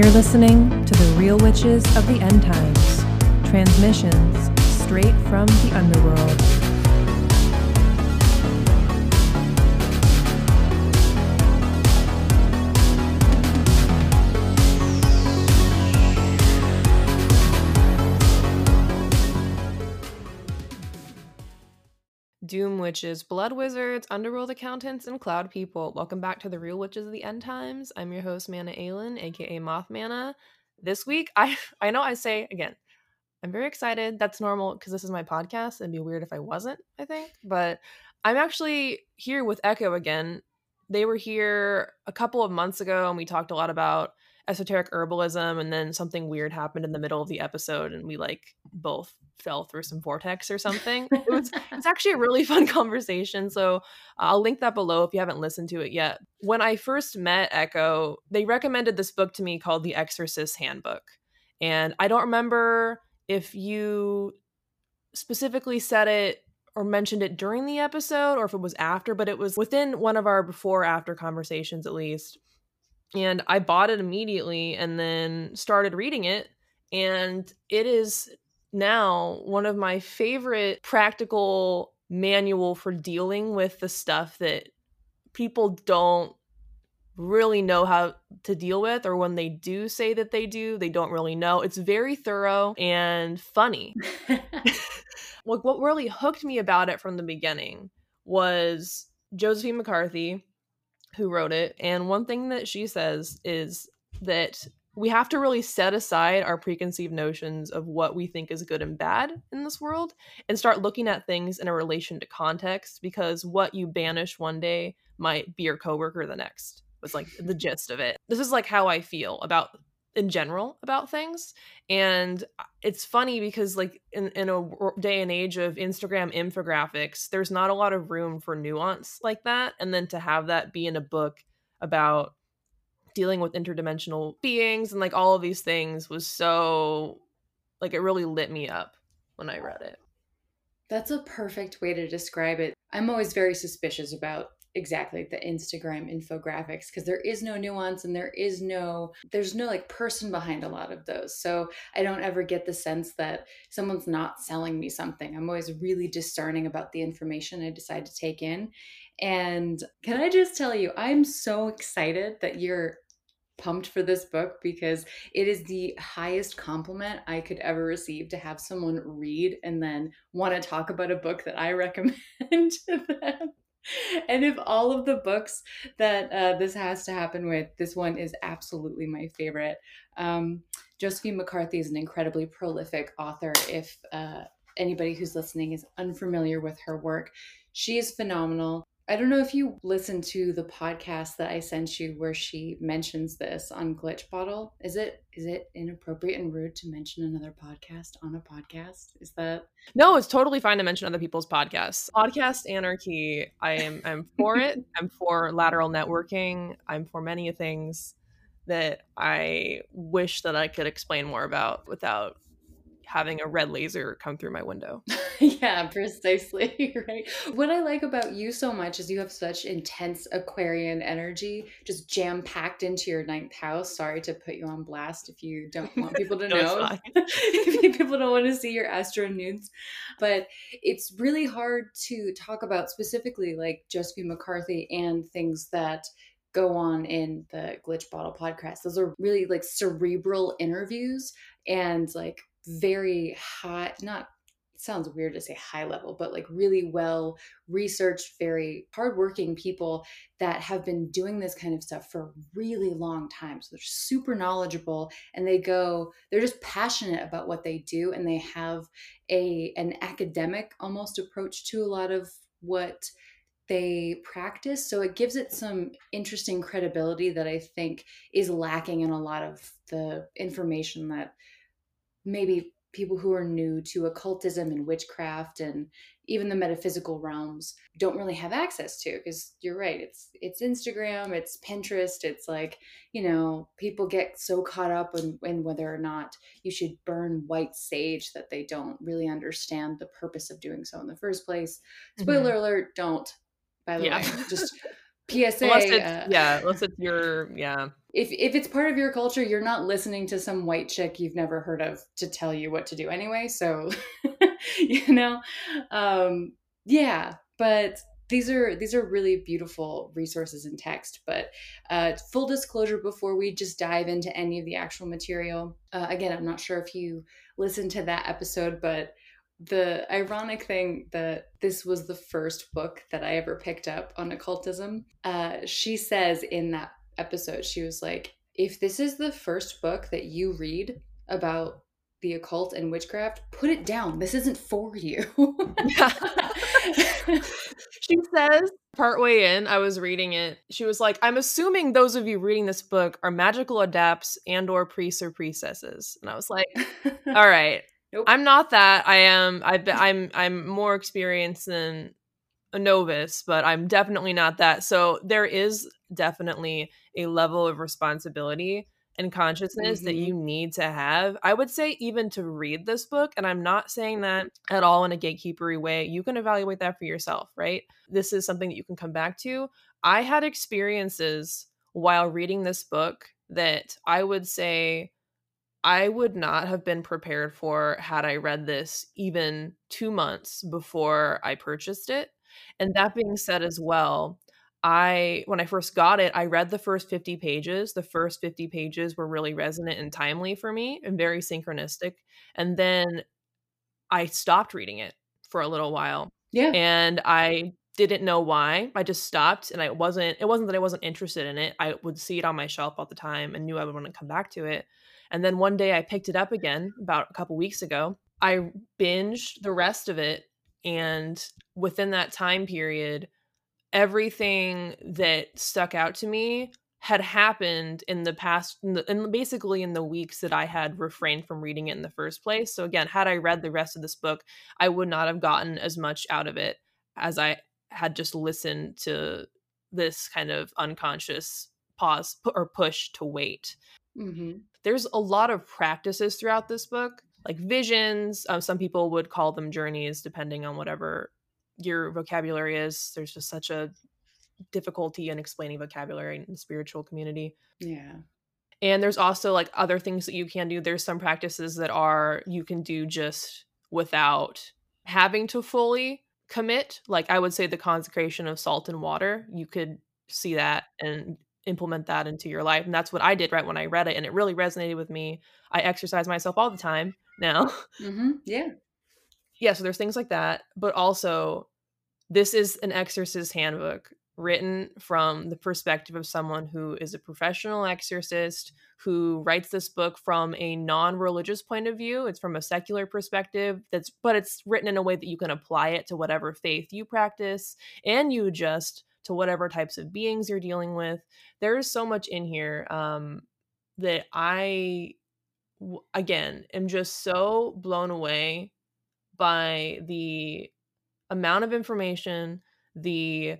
You're listening to the Real Witches of the End Times, transmissions straight from the underworld. Doom Witches, Blood Wizards, Underworld Accountants, and Cloud People. Welcome back to the Real Witches of the End Times. I'm your host, Mana Aelin, aka Moth Mana. This week, I I know I say again, I'm very excited. That's normal because this is my podcast. It'd be weird if I wasn't, I think. But I'm actually here with Echo again. They were here a couple of months ago and we talked a lot about esoteric herbalism and then something weird happened in the middle of the episode and we like both fell through some vortex or something. It was it's actually a really fun conversation so uh, i'll link that below if you haven't listened to it yet. When i first met echo they recommended this book to me called the exorcist handbook and i don't remember if you specifically said it or mentioned it during the episode or if it was after but it was within one of our before after conversations at least and I bought it immediately and then started reading it. And it is now one of my favorite practical manual for dealing with the stuff that people don't really know how to deal with or when they do say that they do they don't really know it's very thorough and funny like what really hooked me about it from the beginning was josephine mccarthy who wrote it. And one thing that she says is that we have to really set aside our preconceived notions of what we think is good and bad in this world and start looking at things in a relation to context because what you banish one day might be your coworker the next was like the gist of it. This is like how I feel about in general about things and uh, it's funny because like in, in a day and age of instagram infographics there's not a lot of room for nuance like that and then to have that be in a book about dealing with interdimensional beings and like all of these things was so like it really lit me up when i read it. That's a perfect way to describe it. I'm always very suspicious about exactly the Instagram infographics because there is no nuance and there is no there's no like person behind a lot of those. So I don't ever get the sense that someone's not selling me something. I'm always really discerning about the information I decide to take in. And can I just tell you, I'm so excited that you're pumped for this book because it is the highest compliment I could ever receive to have someone read and then want to talk about a book that I recommend to them and if all of the books that uh, this has to happen with, this one is absolutely my favorite. Um, Josephine McCarthy is an incredibly prolific author. If uh, anybody who's listening is unfamiliar with her work, she is phenomenal. I don't know if you listened to the podcast that I sent you where she mentions this on Glitch Bottle. Is it is it inappropriate and rude to mention another podcast on a podcast? Is that No, it's totally fine to mention other people's podcasts. Podcast anarchy, I am I'm for it. I'm for lateral networking. I'm for many things that I wish that I could explain more about without having a red laser come through my window. yeah, precisely. Right. What I like about you so much is you have such intense Aquarian energy, just jam packed into your ninth house. Sorry to put you on blast if you don't want people to no, know, if people don't want to see your astro nudes. But it's really hard to talk about specifically like Josephine McCarthy and things that go on in the glitch bottle podcast those are really like cerebral interviews and like very high, not sounds weird to say high level, but like really well researched, very hardworking people that have been doing this kind of stuff for a really long time. So they're super knowledgeable and they go, they're just passionate about what they do and they have a an academic almost approach to a lot of what they practice. So it gives it some interesting credibility that I think is lacking in a lot of the information that maybe people who are new to occultism and witchcraft and even the metaphysical realms don't really have access to because you're right it's it's instagram it's pinterest it's like you know people get so caught up in, in whether or not you should burn white sage that they don't really understand the purpose of doing so in the first place spoiler mm-hmm. alert don't by the yeah. way just psa unless uh, yeah unless it's your yeah if if it's part of your culture, you're not listening to some white chick you've never heard of to tell you what to do anyway. So, you know, um, yeah. But these are these are really beautiful resources in text. But uh, full disclosure, before we just dive into any of the actual material, uh, again, I'm not sure if you listened to that episode, but the ironic thing that this was the first book that I ever picked up on occultism. Uh, she says in that episode, she was like, if this is the first book that you read about the occult and witchcraft, put it down. This isn't for you. she says partway in, I was reading it. She was like, "I'm assuming those of you reading this book are magical adepts and or priests or priestesses." And I was like, "All right, nope. I'm not that. I am. I, I'm. I'm more experienced than a novice, but I'm definitely not that. So there is definitely a level of responsibility and consciousness mm-hmm. that you need to have. I would say even to read this book, and I'm not saying that at all in a gatekeepery way. You can evaluate that for yourself, right? This is something that you can come back to. I had experiences while reading this book that I would say I would not have been prepared for had I read this even two months before I purchased it. And that being said, as well, I when I first got it, I read the first 50 pages. The first 50 pages were really resonant and timely for me and very synchronistic. And then I stopped reading it for a little while. Yeah. And I didn't know why. I just stopped and I wasn't it wasn't that I wasn't interested in it. I would see it on my shelf all the time and knew I would want to come back to it. And then one day I picked it up again about a couple weeks ago. I binged the rest of it and within that time period everything that stuck out to me had happened in the past and basically in the weeks that I had refrained from reading it in the first place. So again, had I read the rest of this book, I would not have gotten as much out of it as I had just listened to this kind of unconscious pause or push to wait. Mm-hmm. There's a lot of practices throughout this book, like visions. Um, some people would call them journeys, depending on whatever your vocabulary is. There's just such a difficulty in explaining vocabulary in the spiritual community. Yeah. And there's also like other things that you can do. There's some practices that are you can do just without having to fully commit. Like I would say the consecration of salt and water. You could see that and implement that into your life. And that's what I did right when I read it. And it really resonated with me. I exorcise myself all the time now. Mm-hmm. Yeah. Yeah. So there's things like that. But also, this is an exorcist handbook written from the perspective of someone who is a professional exorcist who writes this book from a non-religious point of view it's from a secular perspective that's but it's written in a way that you can apply it to whatever faith you practice and you adjust to whatever types of beings you're dealing with. There's so much in here um, that i again am just so blown away by the amount of information, the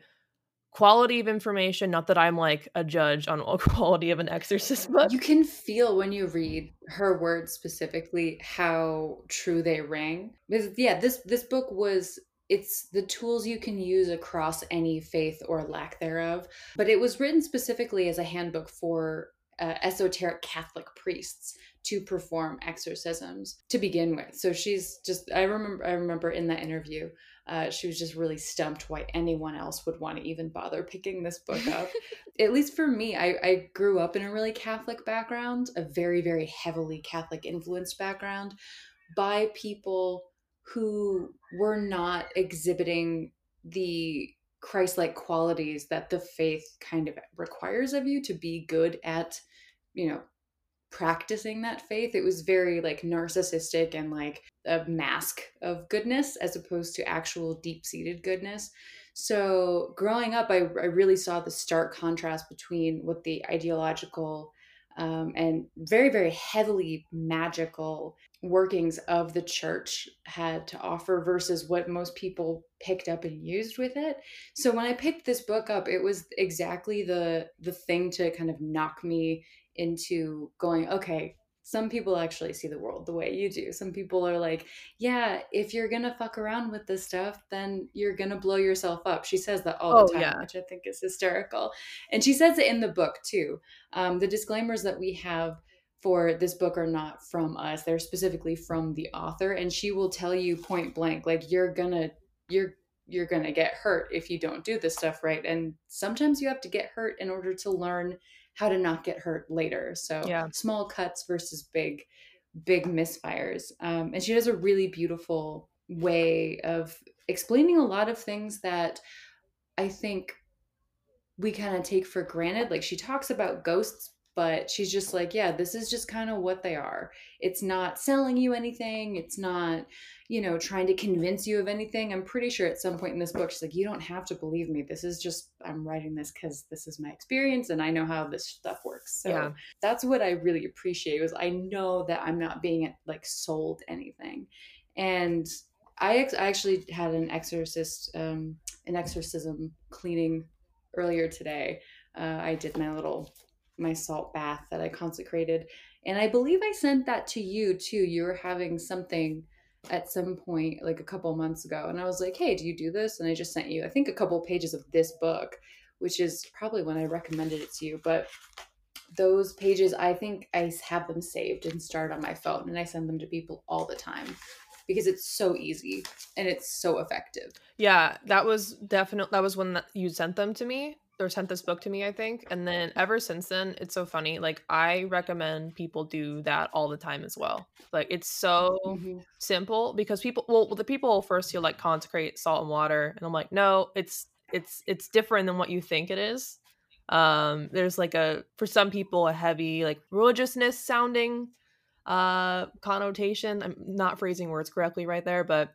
quality of information not that i'm like a judge on quality of an exorcist book. You can feel when you read her words specifically how true they rang. Because yeah this this book was it's the tools you can use across any faith or lack thereof but it was written specifically as a handbook for uh, esoteric catholic priests to perform exorcisms to begin with so she's just i remember i remember in that interview uh, she was just really stumped why anyone else would want to even bother picking this book up. At least for me, I, I grew up in a really Catholic background, a very, very heavily Catholic influenced background by people who were not exhibiting the Christ like qualities that the faith kind of requires of you to be good at, you know, practicing that faith. It was very like narcissistic and like a mask of goodness as opposed to actual deep seated goodness. So growing up, I, I really saw the stark contrast between what the ideological um, and very, very heavily magical workings of the church had to offer versus what most people picked up and used with it. So when I picked this book up, it was exactly the the thing to kind of knock me into going, okay, some people actually see the world the way you do. Some people are like, yeah, if you're gonna fuck around with this stuff, then you're gonna blow yourself up. She says that all Oh, the time, yeah. which I think is hysterical. And she says it in the book too. Um, the disclaimers that we have for this book are not from us, they're specifically from the author. And she will tell you point blank, like, you're gonna, you're, you're gonna get hurt if you don't do this stuff right. And sometimes you have to get hurt in order to learn how to not get hurt later. So Yeah. small cuts versus big, big misfires. Um, and she does a really beautiful way of explaining a lot of things that I think we kind of take for granted. Like she talks about ghosts, but she's just like, yeah, this is just kind of what they are. It's not selling you anything. It's not, you know, trying to convince you of anything. I'm pretty sure at some point in this book, she's like, you don't have to believe me. This is just, I'm writing this because this is my experience and I know how this stuff works. So Yeah. that's what I really appreciate was I know that I'm not being like sold anything. And I, ex- I actually had an exorcist, um, an exorcism cleaning earlier today. Uh, I did my little my salt bath that I consecrated, and I believe I sent that to you too. You were having something at some point like a couple months ago, and I was like, "Hey, do you do this?" And I just sent you, I think, a couple pages of this book, which is probably when I recommended it to you, but. Those pages, I think I have them saved and starred on my phone, and I send them to people all the time because it's so easy and it's so effective. Yeah, that was definitely that was when you sent them to me or sent this book to me, I think. And then ever since then, it's so funny. Like I recommend people do that all the time as well. Like it's so Mhm. simple because people well the people first you'll like consecrate salt and water and I'm like, no, it's it's it's different than what you think it is. Um there's like a for some people a heavy like religiousness sounding uh connotation. I'm not phrasing words correctly right there, but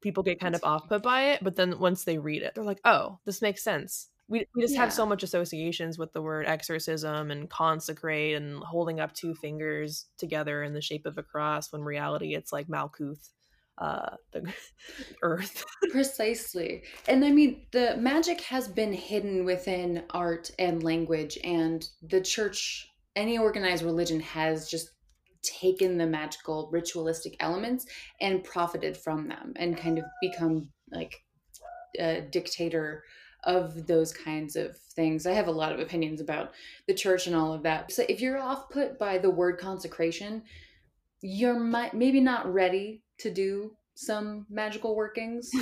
people get kind of off put by it. But then once they read it, they're like, oh, this makes sense. We, we just have so much associations with the word exorcism and consecrate and holding up two fingers together in the shape of a cross when reality it's like Malkuth, uh, the earth. Precisely. And I mean, the magic has been hidden within art and language, and the church, any organized religion, has just taken the magical ritualistic elements and profited from them and kind of become like a dictator of those kinds of things. I have a lot of opinions about the church and all of that. So if you're off put by the word consecration, you're mi- maybe not ready to do some magical workings.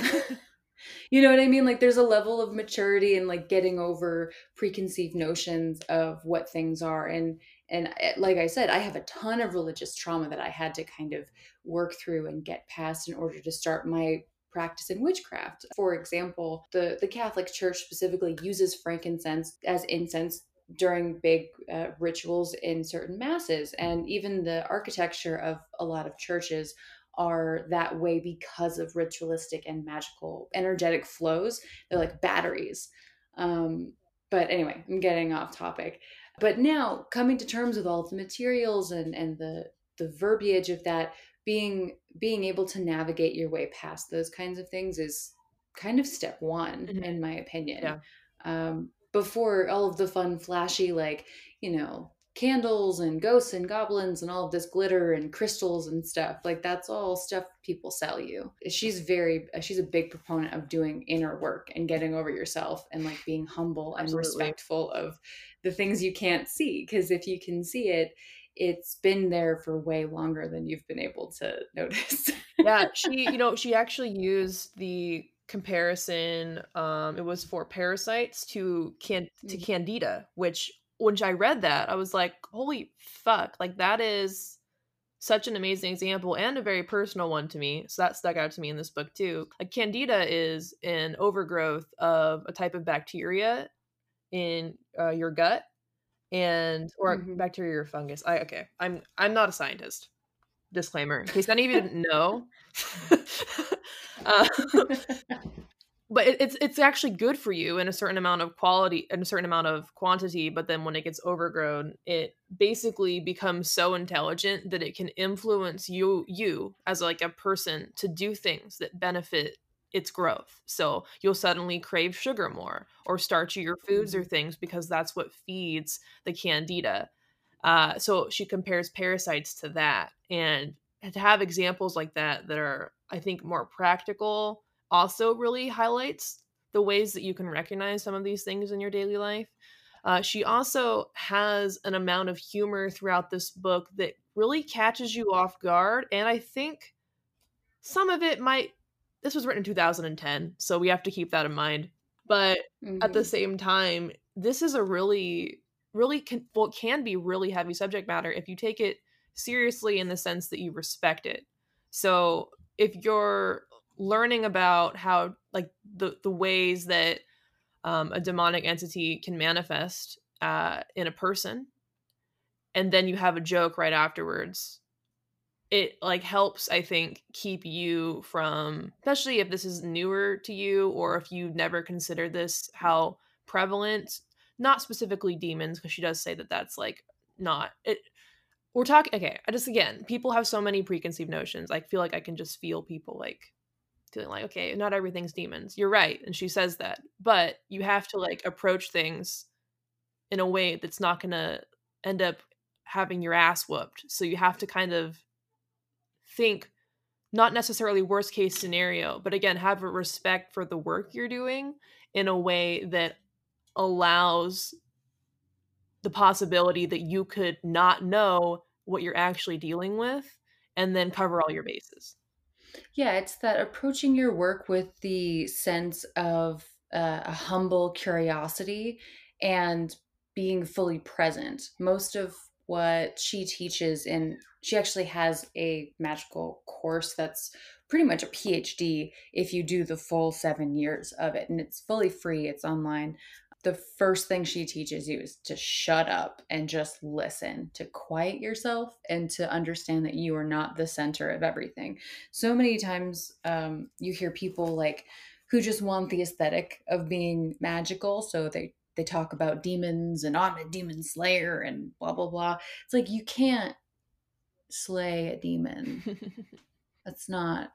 you know what I mean? Like there's a level of maturity and like getting over preconceived notions of what things are and and eh, like I said, I have a ton of religious trauma that I had to kind of work through and get past in order to start my practice in witchcraft. For example, the the Catholic Church specifically uses frankincense as incense during big uh, rituals in certain masses and even the architecture of a lot of churches are that way because of ritualistic and magical energetic flows. They're like batteries. Um, but anyway i'm getting off topic. But now coming to terms with all the materials and and the the verbiage of that being being able to navigate your way past those kinds of things is kind of step one Mhm. in my opinion Yeah. um, before all of the fun flashy like you know candles and ghosts and goblins and all of this glitter and crystals and stuff like that's all stuff people sell you she's very she's a big proponent of doing inner work and getting over yourself and like being humble and respectful of the things you can't see because if you can see it it's been there for way longer than you've been able to notice yeah, she, you know, she actually used the comparison. Um, it was for parasites to can to Mhm. candida, which when I read that, I was like, holy fuck! Like that is such an amazing example and a very personal one to me. So that stuck out to me in this book too. Like candida is an overgrowth of a type of bacteria in uh, your gut and or Mhm. bacteria or fungus. I okay. I'm I'm not a scientist. Disclaimer in case any of you didn't know. uh, but it, it's it's actually good for you in a certain amount of quality and a certain amount of quantity but then when it gets overgrown it basically becomes so intelligent that it can influence you you as like a person to do things that benefit its growth so you'll suddenly crave sugar more or starchier foods or things because that's what feeds the candida Uh, so she compares parasites to that, and to have examples like that that are, I think, more practical, also really highlights the ways that you can recognize some of these things in your daily life. Uh, she also has an amount of humor throughout this book that really catches you off guard, and I think some of it might. This was written in 2010, so we have to keep that in mind. But mm-hmm. at the mm-hmm. same time, this is a really really can well can be really heavy subject matter if you take it seriously in the sense that you respect it so if you're learning about how like the the ways that um, a demonic entity can manifest uh, in a person and then you have a joke right afterwards it like helps i think keep you from especially if this is newer to you or if you've never considered this how prevalent not specifically demons because she does say that that's like not it we're talking okay i just again people have so many preconceived notions i feel like i can just feel people like feeling like okay not everything's demons. You're right and she says that but you have to like approach things in a way that's not to end up having your ass whooped so you have to kind of think not necessarily worst case scenario but again have a respect for the work you're doing in a way that allows the possibility that you could not know what you're actually dealing with and then cover all your bases. Yeah, it's that approaching your work with the sense of uh, a humble curiosity and being fully present. Most of what she teaches and she actually has a magical course that's pretty much a PhD if you do the full 7 years of it and it's fully free, it's online the first thing she teaches you is to shut up and just listen, to quiet yourself, and to understand that you are not the center of everything. So many times um, you hear people like who just want the aesthetic of being magical. So they they talk about demons and I'm a demon slayer and blah blah blah. It's like you can't slay a demon. that's not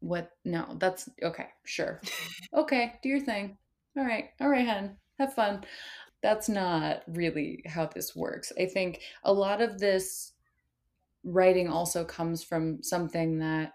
what no, that's okay, sure. Okay, do your thing. All right. All right, hun have fun. That's not really how this works. I think a lot of this writing also comes from something that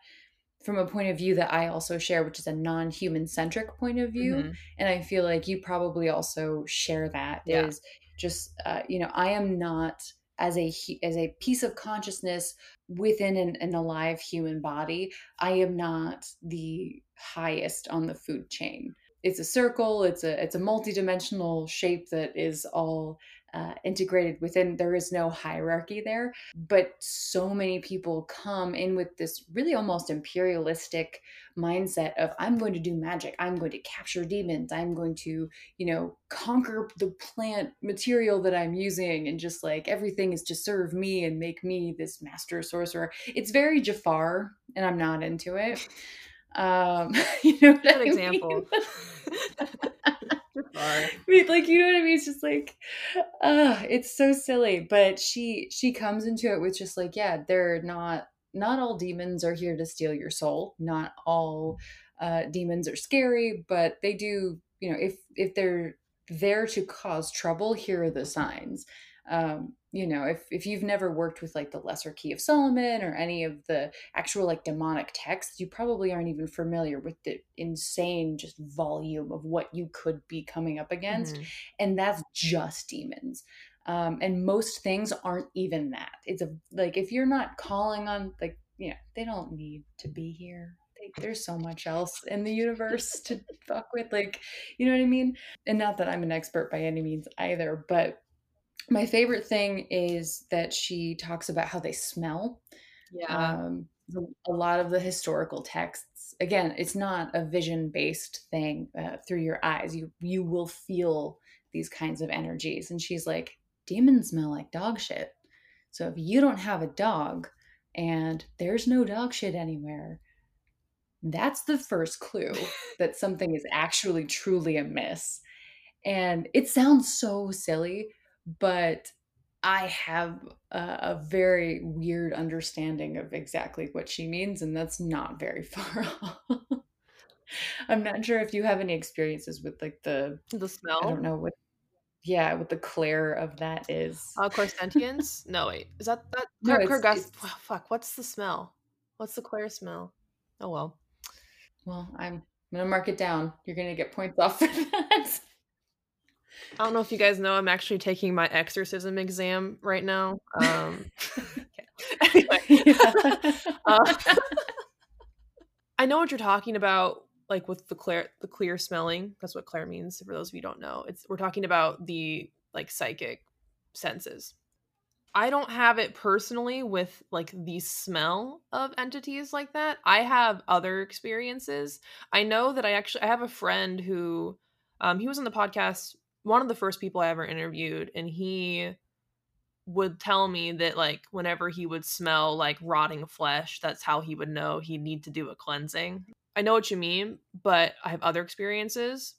from a point of view that I also share, which is a non human centric point of view. Mm-hmm. And I feel like you probably also share that. Yeah. Is just, uh, you know, I am not as a as a piece of consciousness within an, an alive human body. I am not the highest on the food chain it's a circle it's a it's a multi-dimensional shape that is all uh, integrated within there is no hierarchy there. But so many people come in with this really almost imperialistic mindset of i'm going to do magic. I'm going to capture demons. I'm going to you know conquer the plant material that i'm using and just like everything is to serve me and make me this master sorcerer. It's very jafar and i'm not into it. Um, you know what Good I mean? example. I mean, like you know what I mean? It's just like, uh, it's so silly. But she she comes into it with just like, yeah, they're not not all demons are here to steal your soul. Not all uh, demons are scary, but they do. You know, if if they're there to cause trouble, here are the signs. Um, you know if if you've never worked with like the lesser key of solomon or any of the actual like demonic texts you probably aren't even familiar with the insane just volume of what you could be coming up against mm-hmm. and that's just demons. Um, and most things aren't even that. It's a like if you're not calling on like you know they don't need to be here. There's so much else in the universe to fuck with like you know what i mean? And not that i'm an expert by any means either but my favorite thing is that she talks about how they smell. Yeah. Um, a lot of the historical texts, again, it's not a vision based thing uh, through your eyes. You you will feel these kinds of energies. And she's like, demons smell like dog shit. So if you don't have a dog and there's no dog shit anywhere, that's the first clue that something is actually truly amiss. And it sounds so silly, but I have a, a, very weird understanding of exactly what she means, and that's not very far off. I'm not sure if you have any experiences with like the the smell. I don't know what. yeah, what the clair of that is. Uh, clairsentience? no, wait. Is that that? No, Cur- it's- Curgus- it's- oh, fuck. What's the smell? What's the clair smell? Oh well. Well, I'm, I'm gonna mark it down. You're gonna get points off for that. I don't know if you guys know, I'm actually taking my exorcism exam right now. Um. Anyway, uh, I know what you're talking about, like with the clear, the clear smelling. That's what Claire means. For those of you who don't know, it's we're talking about the like psychic senses. I don't have it personally with like the smell of entities like that. I have other experiences. I know that I actually I have a friend who um he was on the podcast one of the first people I ever interviewed and he would tell me that like whenever he would smell like rotting flesh, that's how he would know he'd need to do a cleansing. I know what you mean, but I have other experiences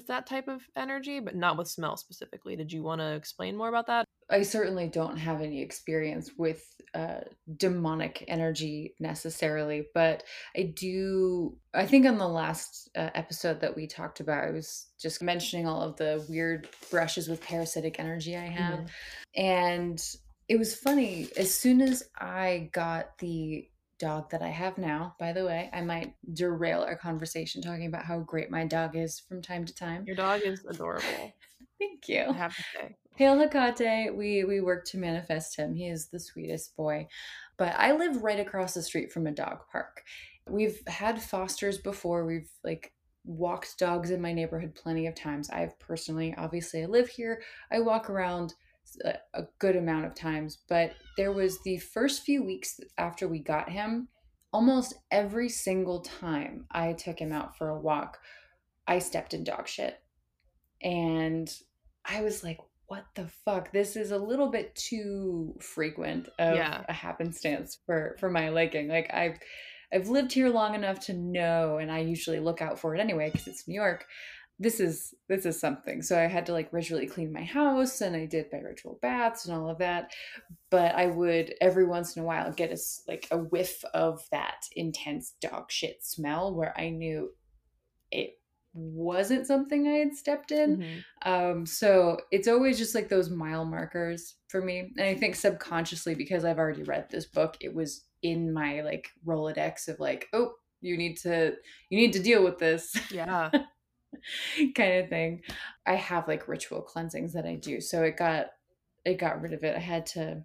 with that type of energy, but not with smell specifically. Did you want to explain more about that? I certainly don't have any experience with uh, demonic energy necessarily, but I do. I think on the last uh, episode that we talked about, I was just mentioning all of the weird brushes with parasitic energy I have. Mhm. And it was funny. As soon as I got the dog that I have now, by the way, I might derail our conversation talking about how great my dog is from time to time. Your dog is adorable. Thank you. I have to say. Hail Hecate. We we work to manifest him. He is the sweetest boy. But I live right across the street from a dog park. We've had fosters before. We've like walked dogs in my neighborhood plenty of times. I've personally, obviously, I live here. I walk around a, good amount of times. But there was the first few weeks after we got him. Almost every single time I took him out for a walk, I stepped in dog shit. And I was like, what the fuck? This is a little bit too frequent of Yeah. a happenstance for for my liking. Like I've I've lived here long enough to know and I usually look out for it anyway because it's New York. This is this is something. So I had to like ritually clean my house and I did my ritual baths and all of that. But I would every once in a while get a like a whiff of that intense dog shit smell where I knew it wasn't something I had stepped in. Mhm. Um, so it's always just like those mile markers for me. And I think subconsciously, because I've already read this book, it was in my like Rolodex of like, oh, you need to you need to deal with this Yeah. kind of thing. I have like ritual cleansings that I do. So it got it got rid of it. I had to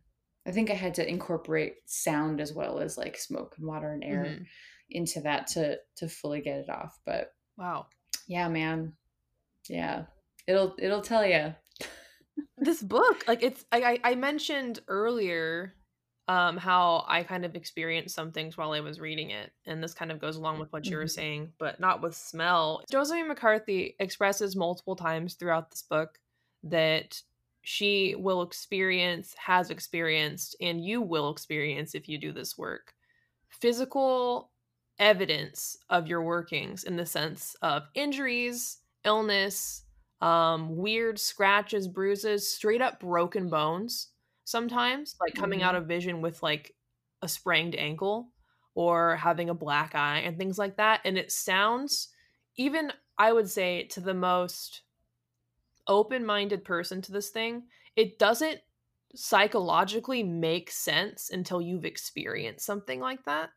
I think I had to incorporate sound as well as like smoke and water and air Mhm. into that to to fully get it off. But Wow. yeah, man. Yeah. It'll it'll tell you. this book like it's I i mentioned earlier um how i kind of experienced some things while i was reading it and this kind of goes along with what you were Mhm. saying but not with smell josephine mccarthy expresses multiple times throughout this book that she will experience has experienced and you will experience if you do this work physical evidence of your workings in the sense of injuries illness um weird scratches bruises straight up broken bones sometimes like coming out Mhm. of vision with like a sprained ankle or having a black eye and things like that and it sounds even i would say to the most open-minded person to this thing it doesn't psychologically make sense until you've experienced something like that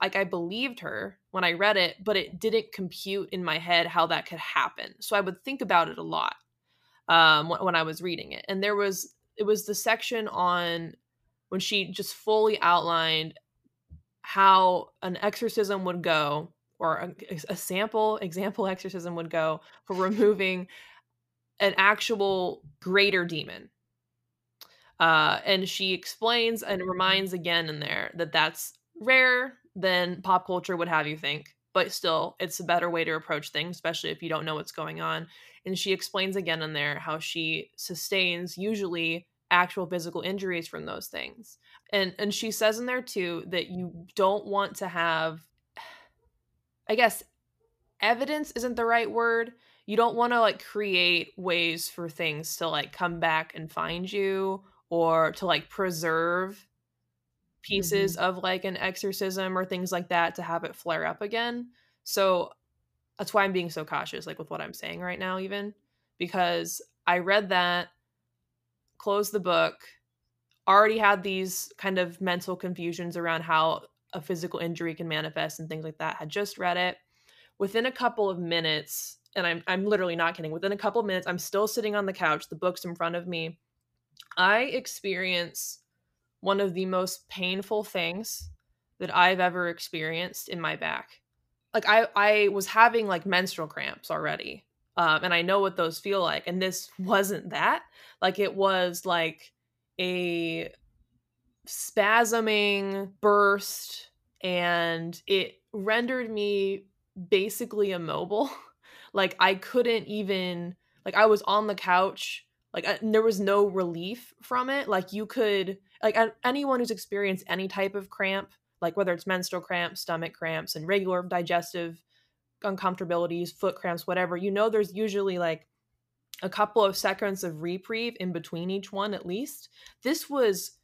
like I believed her when I read it, but it didn't compute in my head how that could happen. So I would think about it a lot um, when I was reading it. And there was it was the section on when she just fully outlined how an exorcism would go, or a, a sample example exorcism would go for removing an actual greater demon. Uh, and she explains and reminds again in there that that's rare than pop culture would have you think, but still, it's a better way to approach things, especially if you don't know what's going on. And she explains again in there how she sustains usually actual physical injuries from those things. And and she says in there too that you don't want to have I guess evidence isn't the right word. You don't want to like create ways for things to like come back and find you or to like preserve pieces mm-hmm. of like an exorcism or things like that to have it flare up again. So that's why I'm being so cautious like with what I'm saying right now even because I read that, closed the book, already had these kind of mental confusions around how a physical injury can manifest and things like that. Had just read it. Within a couple of minutes, and I'm I'm literally not kidding, within a couple of minutes, I'm still sitting on the couch, the book's in front of me. I experience one of the most painful things that I've ever experienced in my back. Like I I was having like menstrual cramps already. Um, and I know what those feel like. And this wasn't that. Like it was like a spasming burst and it rendered me basically immobile. like I couldn't even like I was on the couch like I, there was no relief from it like you could like anyone who's experienced any type of cramp like whether it's menstrual cramps stomach cramps and regular digestive uncomfortabilities foot cramps whatever you know there's usually like a couple of seconds of reprieve in between each one at least this was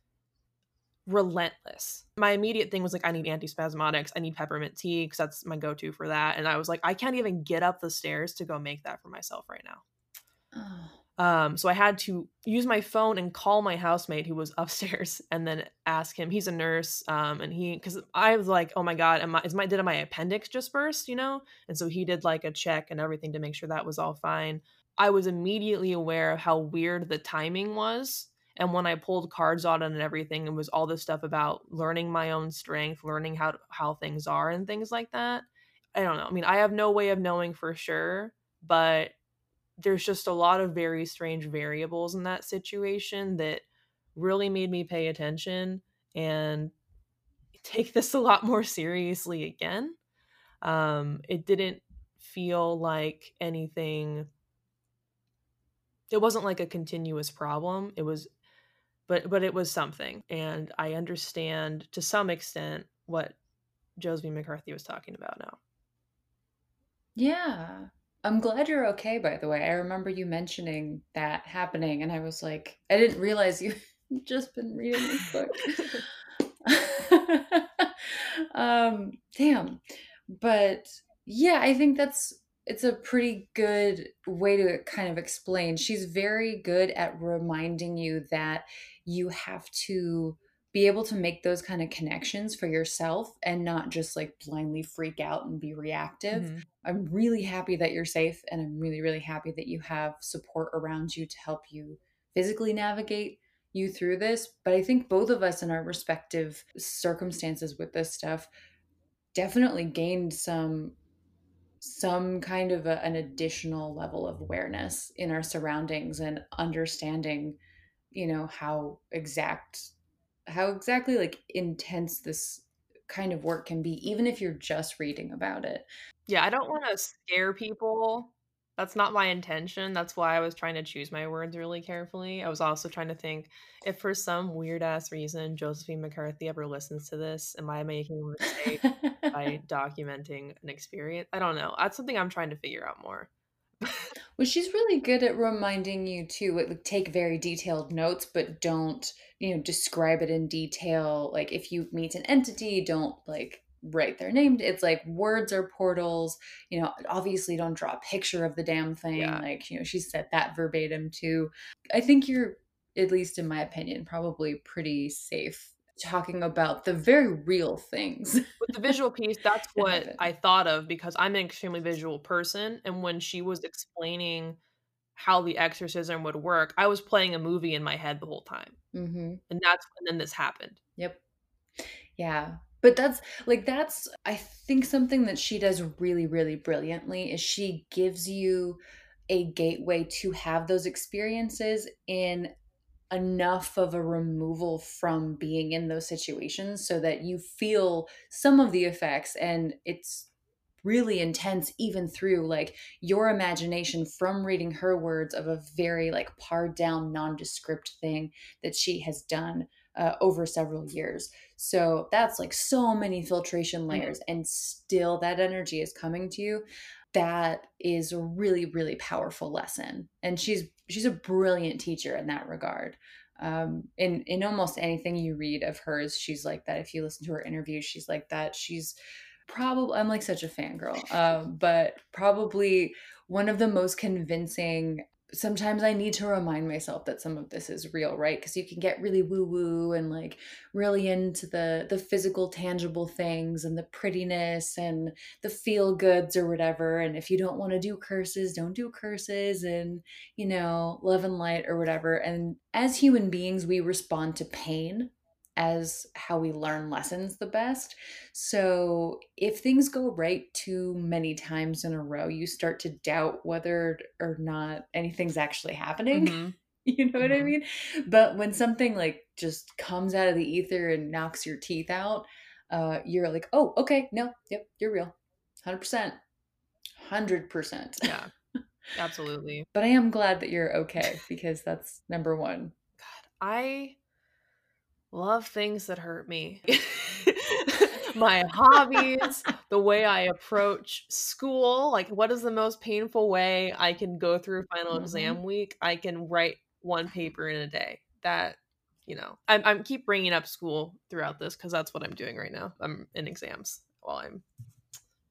relentless. My immediate thing was like, I need antispasmodics. I need peppermint tea because that's my go to for that. And I was like, I can't even get up the stairs to go make that for myself right now. Oh. Um, so I had to use my phone and call my housemate who was upstairs and then ask him. He's a nurse, um, and he because I was like, oh my god, am I, is my did my appendix just burst? You know, and so he did like a check and everything to make sure that was all fine. I was immediately aware of how weird the timing was and when i pulled cards on it and everything it was all this stuff about learning my own strength learning how how things are and things like that i don't know i mean i have no way of knowing for sure but there's just a lot of very strange variables in that situation that really made me pay attention and take this a lot more seriously again. Um it didn't feel like anything it wasn't like a continuous problem it was but but it was something and i understand to some extent what josephine mccarthy was talking about now. Yeah i'm glad you're okay by the way. I remember you mentioning that happening and i was like i didn't realize you just been reading this book. Um damn. But yeah i think that's it's a pretty good way to kind of explain. She's very good at reminding you that you have to be able to make those kind of connections for yourself and not just like blindly freak out and be reactive. Mm-hmm. I'm really happy that you're safe and I'm really really happy that you have support around you to help you physically navigate you through this, but I think both of us in our respective circumstances with this stuff definitely gained some some kind of a, an additional level of awareness in our surroundings and understanding you know how exact how exactly like intense this kind of work can be even if you're just reading about it. Yeah i don't want to scare people. That's not my intention. That's why i was trying to choose my words really carefully. I was also trying to think if for some weird ass reason josephine mccarthy ever listens to this am i making a mistake by documenting an experience? I don't know. That's something i'm trying to figure out more well, she's really good at reminding you to like, take very detailed notes, but don't, you know, describe it in detail. Like if you meet an entity, don't like write their name. It's like words are portals. You know, obviously don't draw a picture of the damn thing. Yeah. Like, you know, she said that verbatim too. I think you're, at least in my opinion, probably pretty safe talking about the very real things. With the visual piece, that's what I thought of because I'm an extremely visual person. And when she was explaining how the exorcism would work, I was playing a movie in my head the whole time. Mm-hmm. And that's and then this happened. Yep. Yeah. But that's like, that's, I think something that she does really, really brilliantly is she gives you a gateway to have those experiences in enough of a removal from being in those situations so that you feel some of the effects and it's really intense even through like your imagination from reading her words of a very like pared down nondescript thing that she has done uh, over several years. So that's like so many filtration layers mm-hmm. and still that energy is coming to you. That is a really really powerful lesson. And she's she's a brilliant teacher in that regard. Um, in in almost anything you read of hers she's like that. If you listen to her interviews she's like that. She's probably i'm like such a fangirl. Um, but probably one of the most convincing sometimes I need to remind myself that some of this is real, right? Because you can get really woo woo and like really into the the physical, tangible things and the prettiness and the feel goods or whatever. And if you don't want to do curses, don't do curses and you know love and light or whatever. And as human beings, we respond to pain as how we learn lessons the best. So if things go right too many times in a row, you start to doubt whether or not anything's actually happening. Mm-hmm. You know what mm-hmm. I mean? But when something like just comes out of the ether and knocks your teeth out, uh, you're like, oh, okay, no, yep, you're real. 100%. 100%. Yeah, absolutely. but I am glad that you're okay because that's number one. God, I love things that hurt me. my hobbies, the way I approach school, like what is the most painful way I can go through final mm-hmm. exam week? I can write one paper in a day. That you know, I'm, I'm keep bringing up school throughout this because that's what I'm doing right now. I'm in exams while I'm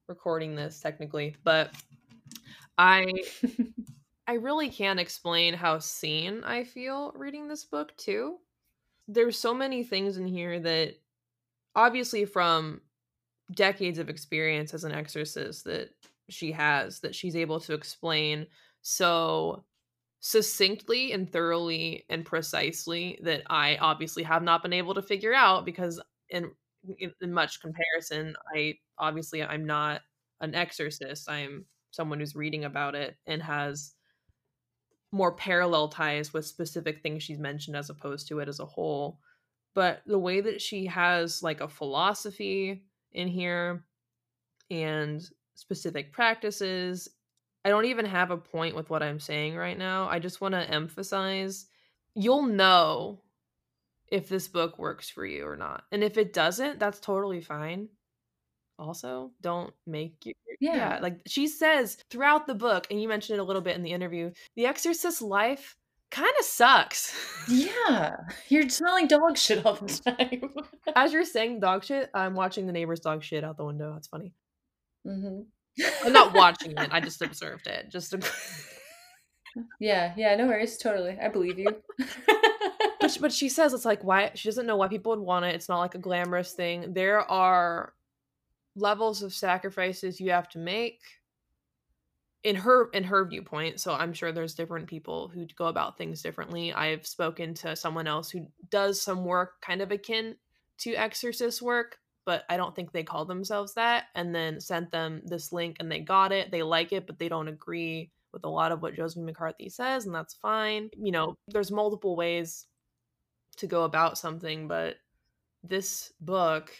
recording this technically, but I I really can't explain how seen I feel reading this book too there's so many things in here that obviously from decades of experience as an exorcist that she has that she's able to explain so succinctly and thoroughly and precisely that I obviously have not been able to figure out because in in, in much comparison I obviously I'm not an exorcist I'm someone who's reading about it and has more parallel ties with specific things she's mentioned as opposed to it as a whole. But the way that she has like a philosophy in here and specific practices, I don't even have a point with what I'm saying right now. I just want to emphasize you'll know if this book works for you or not. And if it doesn't, that's totally fine also don't make you yeah. yeah. like she says throughout the book and you mentioned it a little bit in the interview the exorcist life kind of sucks yeah you're smelling dog shit all the time as you're saying dog shit i'm watching the neighbor's dog shit out the window that's funny mm-hmm. i'm not watching it i just observed it just to... yeah yeah no worries totally i believe you but, she, but she says it's like why she doesn't know why people would want it it's not like a glamorous thing there are levels of sacrifices you have to make in her in her viewpoint so i'm sure there's different people who go about things differently. I've spoken to someone else who does some work kind of akin to exorcist work but i don't think they call themselves that and then sent them this link and they got it. They like it but they don't agree with a lot of what josephine mccarthy says and that's fine. You know there's multiple ways to go about something but this book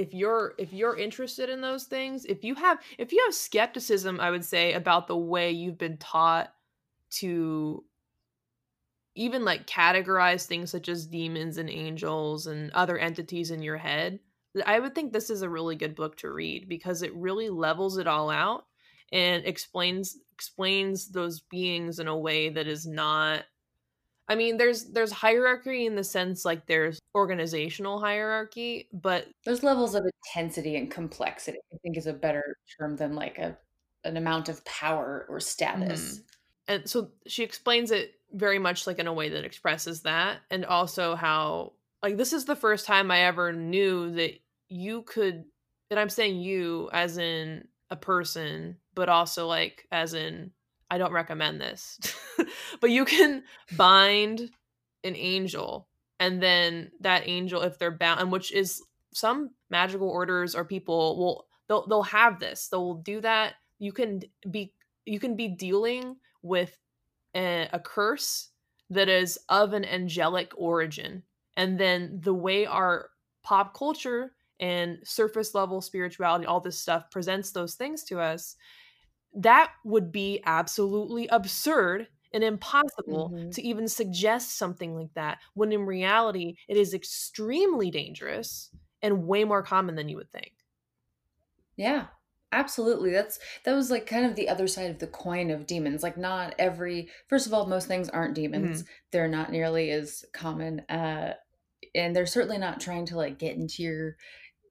if you're if you're interested in those things if you have if you have skepticism i would say about the way you've been taught to even like categorize things such as demons and angels and other entities in your head i would think this is a really good book to read because it really levels it all out and explains explains those beings in a way that is not I mean, there's there's hierarchy in the sense like there's organizational hierarchy, but there's levels of intensity and complexity. I think is a better term than like a an amount of power or status. Mm-hmm. And so she explains it very much like in a way that expresses that, and also how like this is the first time I ever knew that you could, and I'm saying you as in a person, but also like as in I don't recommend this. but you can bind an angel and then that angel if they're bound and which is some magical orders or people will they'll they'll have this. They'll do that. You can be you can be dealing with a, a curse that is of an angelic origin. And then the way our pop culture and surface level spirituality, all this stuff presents those things to us that would be absolutely absurd and impossible mm-hmm. to even suggest something like that when in reality it is extremely dangerous and way more common than you would think yeah absolutely that's that was like kind of the other side of the coin of demons like not every first of all most things aren't demons mm-hmm. they're not nearly as common uh and they're certainly not trying to like get into your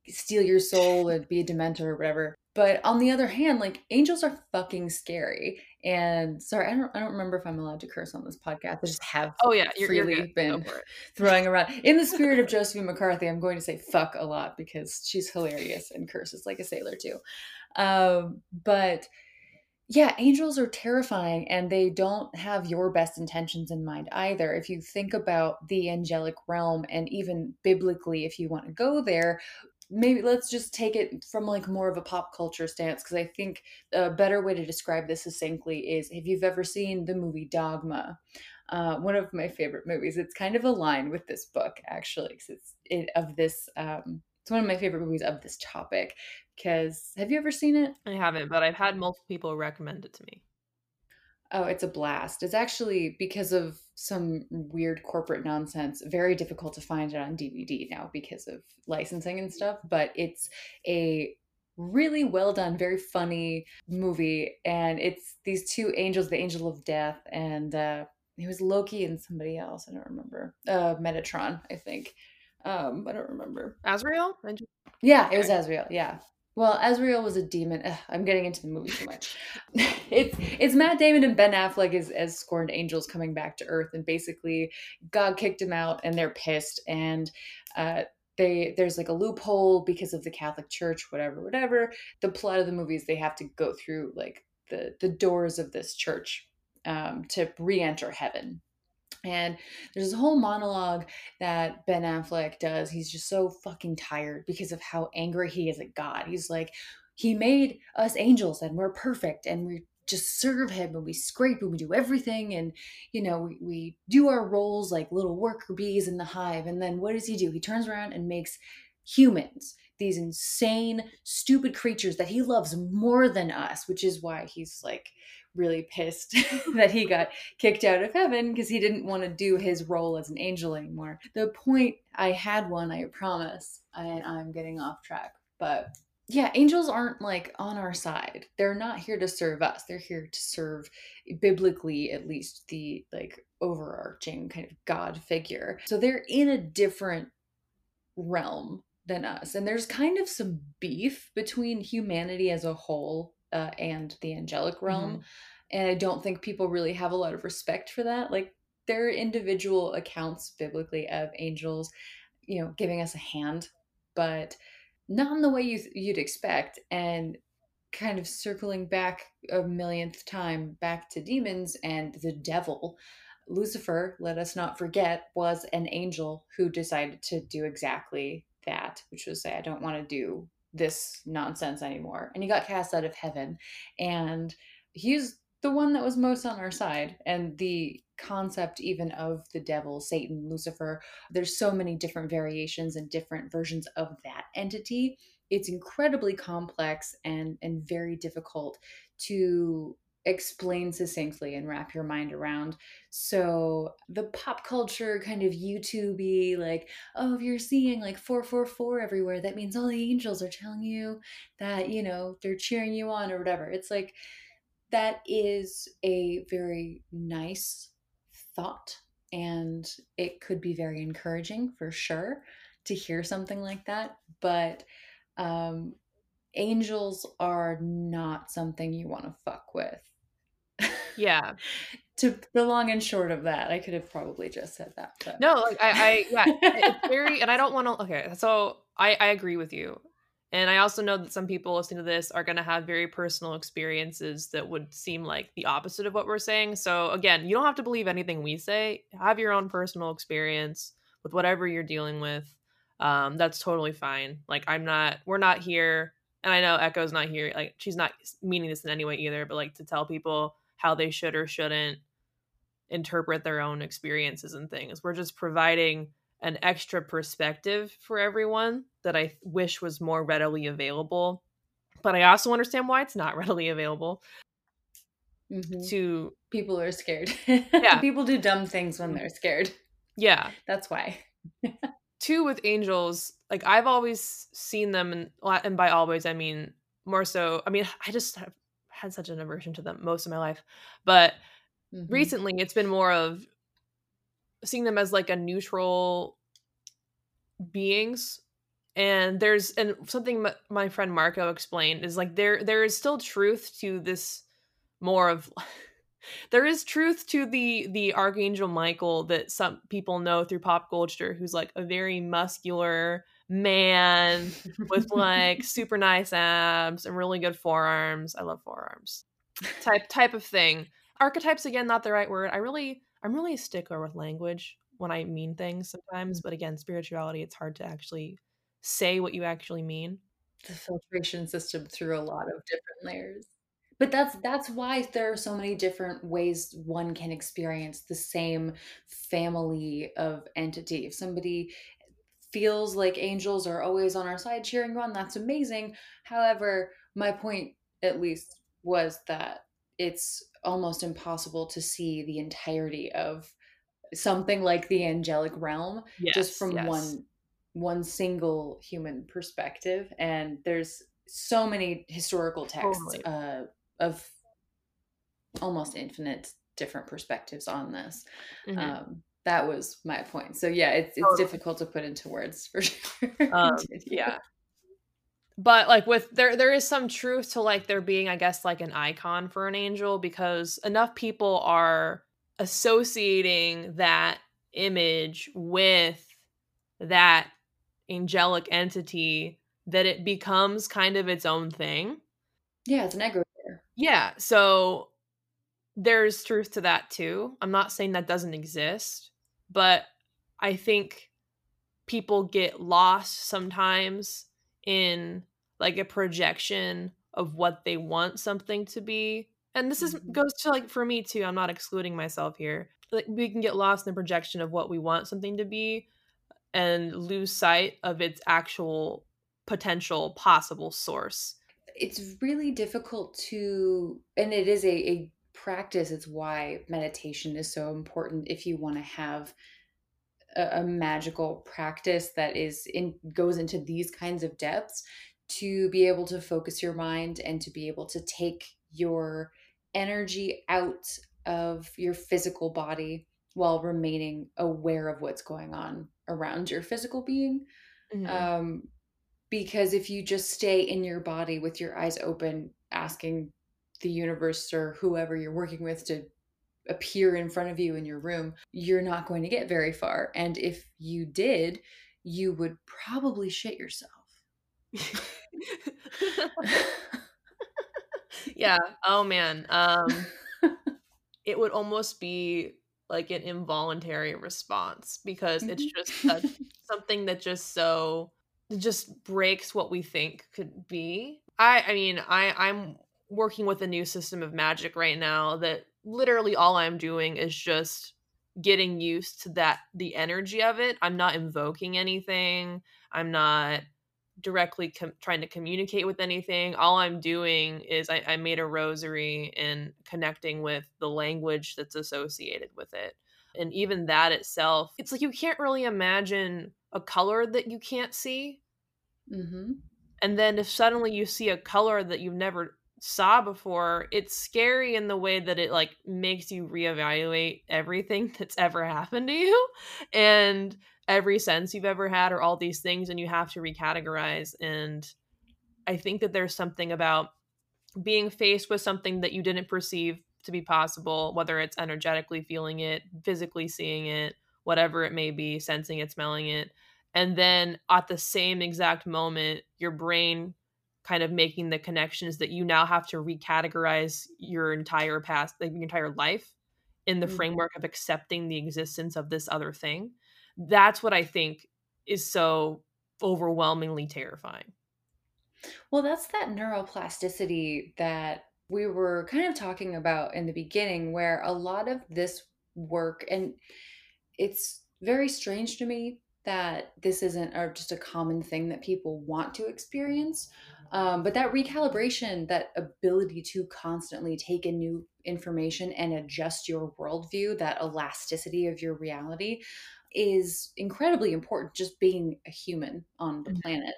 steal your soul and be a dementor or whatever but on the other hand, like angels are fucking scary. And sorry, I don't I don't remember if I'm allowed to curse on this podcast. I just have oh yeah, you're, freely you're been throwing around. In the spirit of Josephine McCarthy, I'm going to say fuck a lot because she's hilarious and curses like a sailor too. Um, but yeah, angels are terrifying and they don't have your best intentions in mind either. If you think about the angelic realm and even biblically, if you want to go there, maybe let's just take it from like more of a pop culture stance because I think a better way to describe this succinctly is if you've ever seen the movie Dogma, uh, one of my favorite movies. It's kind of aligned with this book actually because it's it, of this. Um, it's one of my favorite movies of this topic. Because have you ever seen it? I haven't, but I've had multiple people recommend it to me. Oh, it's a blast. It's actually because of some weird corporate nonsense, very difficult to find it on DVD now because of licensing and stuff, but it's a really well done, very funny movie and it's these two angels, the angel of death and uh it was Loki and somebody else, I don't remember. Uh Metatron, I think. Um, I don't remember. Azrael? Yeah, it was Azrael. Yeah. Well, Azrael was a demon. Ugh, I'm getting into the movie too much. it's it's Matt Damon and Ben Affleck as as scorned angels coming back to Earth, and basically God kicked him out, and they're pissed, and uh, they there's like a loophole because of the Catholic Church, whatever, whatever. The plot of the movie is they have to go through like the the doors of this church um, to re-enter heaven and there's a whole monologue that Ben Affleck does. He's just so fucking tired because of how angry he is at God. He's like, He made us angels and we're perfect and we just serve Him and we scrape and we do everything. And, you know, we, we do our roles like little worker bees in the hive. And then what does He do? He turns around and makes humans these insane, stupid creatures that He loves more than us, which is why He's like, really pissed that he got kicked out of heaven because he didn't want to do his role as an angel anymore. The point I had one, I promise, and I'm getting off track, but yeah, angels aren't like on our side. They're not here to serve us. They're here to serve biblically at least the like overarching kind of god figure. So they're in a different realm than us. And there's kind of some beef between humanity as a whole uh, and the angelic realm. Mm-hmm. And I don't think people really have a lot of respect for that. Like there are individual accounts biblically of angels, you know, giving us a hand, but not in the way you you'd expect. And kind of circling back a millionth time back to demons and the devil. Lucifer, let us not forget, was an angel who decided to do exactly that, which was say, I don't want to do this nonsense anymore. And he got cast out of heaven. And he's the one that was most on our side. And the concept, even of the devil, Satan, Lucifer, there's so many different variations and different versions of that entity. It's incredibly complex and, and very difficult to explain succinctly and wrap your mind around. So the pop culture kind of YouTubey, like, oh, if you're seeing like 444 everywhere, that means all the angels are telling you that, you know, they're cheering you on or whatever. It's like that is a very nice thought and it could be very encouraging for sure to hear something like that. But um angels are not something you want to fuck with. Yeah. to the long and short of that, I could have probably just said that. But. No, like I, I yeah, it's very, and I don't want to. Okay, so I, I agree with you, and I also know that some people listening to this are going to have very personal experiences that would seem like the opposite of what we're saying. So again, you don't have to believe anything we say. Have your own personal experience with whatever you're dealing with. Um, that's totally fine. Like I'm not, we're not here, and I know Echo's not here. Like she's not meaning this in any way either, but like to tell people how they should or shouldn't interpret their own experiences and things. We're just providing an extra perspective for everyone that I wish was more readily available. But I also understand why it's not readily available. Mm-hmm. To people are scared. Yeah. people do dumb things when they're scared. Yeah. That's why. Two with angels, like I've always seen them and and by always I mean more so I mean I just have had such an aversion to them most of my life. But mm-hmm. recently it's been more of seeing them as like a neutral beings and there's and something my friend Marco explained is like there there is still truth to this more of there is truth to the the archangel Michael that some people know through pop culture who's like a very muscular man with like super nice abs and really good forearms. I love forearms. Type type of thing. Archetypes again not the right word. I really I'm really a stickler with language when I mean things sometimes, but again, spirituality it's hard to actually say what you actually mean. The filtration system through a lot of different layers. But that's that's why there are so many different ways one can experience the same family of entity. If somebody feels like angels are always on our side cheering on, that's amazing. However, my point at least was that it's almost impossible to see the entirety of something like the angelic realm yes, just from yes. one one single human perspective and there's so many historical texts totally. uh, of almost infinite different perspectives on this mm-hmm. um, that was my point so yeah it's, it's totally. difficult to put into words for sure um, yeah but like with there there is some truth to like there being i guess like an icon for an angel because enough people are associating that image with that angelic entity that it becomes kind of its own thing. Yeah, it's an ego. Yeah, so there's truth to that too. I'm not saying that doesn't exist, but I think people get lost sometimes in like a projection of what they want something to be. And this is mm-hmm. goes to like for me too. I'm not excluding myself here. Like we can get lost in the projection of what we want something to be and lose sight of its actual potential possible source. It's really difficult to, and it is a, a practice. It's why meditation is so important if you want to have a, a magical practice that is in goes into these kinds of depths to be able to focus your mind and to be able to take your energy out of your physical body while remaining aware of what's going on around your physical being. Mm-hmm. Um, because if you just stay in your body with your eyes open, asking the universe or whoever you're working with to appear in front of you in your room, you're not going to get very far. And if you did, you would probably shit yourself. yeah. Oh man. Um it would almost be like an involuntary response because it's mm-hmm. just a, something that just so just breaks what we think could be. I I mean, I I'm working with a new system of magic right now that literally all I'm doing is just getting used to that the energy of it. I'm not invoking anything. I'm not directly com- trying to communicate with anything. All I'm doing is I, I made a rosary and connecting with the language that's associated with it. And even that itself, it's like you can't really imagine a color that you can't see. Mm-hmm. And then if suddenly you see a color that you've never saw before, it's scary in the way that it like makes you reevaluate everything that's ever happened to you. And every sense you've ever had or all these things and you have to recategorize and i think that there's something about being faced with something that you didn't perceive to be possible whether it's energetically feeling it physically seeing it whatever it may be sensing it smelling it and then at the same exact moment your brain kind of making the connections that you now have to recategorize your entire past like your entire life in the mm-hmm. framework of accepting the existence of this other thing that's what I think is so overwhelmingly terrifying. Well, that's that neuroplasticity that we were kind of talking about in the beginning, where a lot of this work, and it's very strange to me that this isn't or just a common thing that people want to experience. Um, but that recalibration, that ability to constantly take in new information and adjust your worldview, that elasticity of your reality, is incredibly important just being a human on the mm-hmm. planet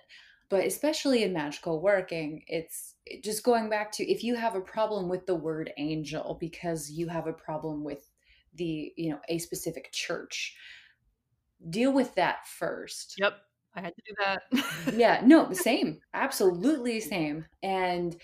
but especially in magical working it's just going back to if you have a problem with the word angel because you have a problem with the you know a specific church deal with that first yep I had to do that. yeah, no, same. Absolutely same. And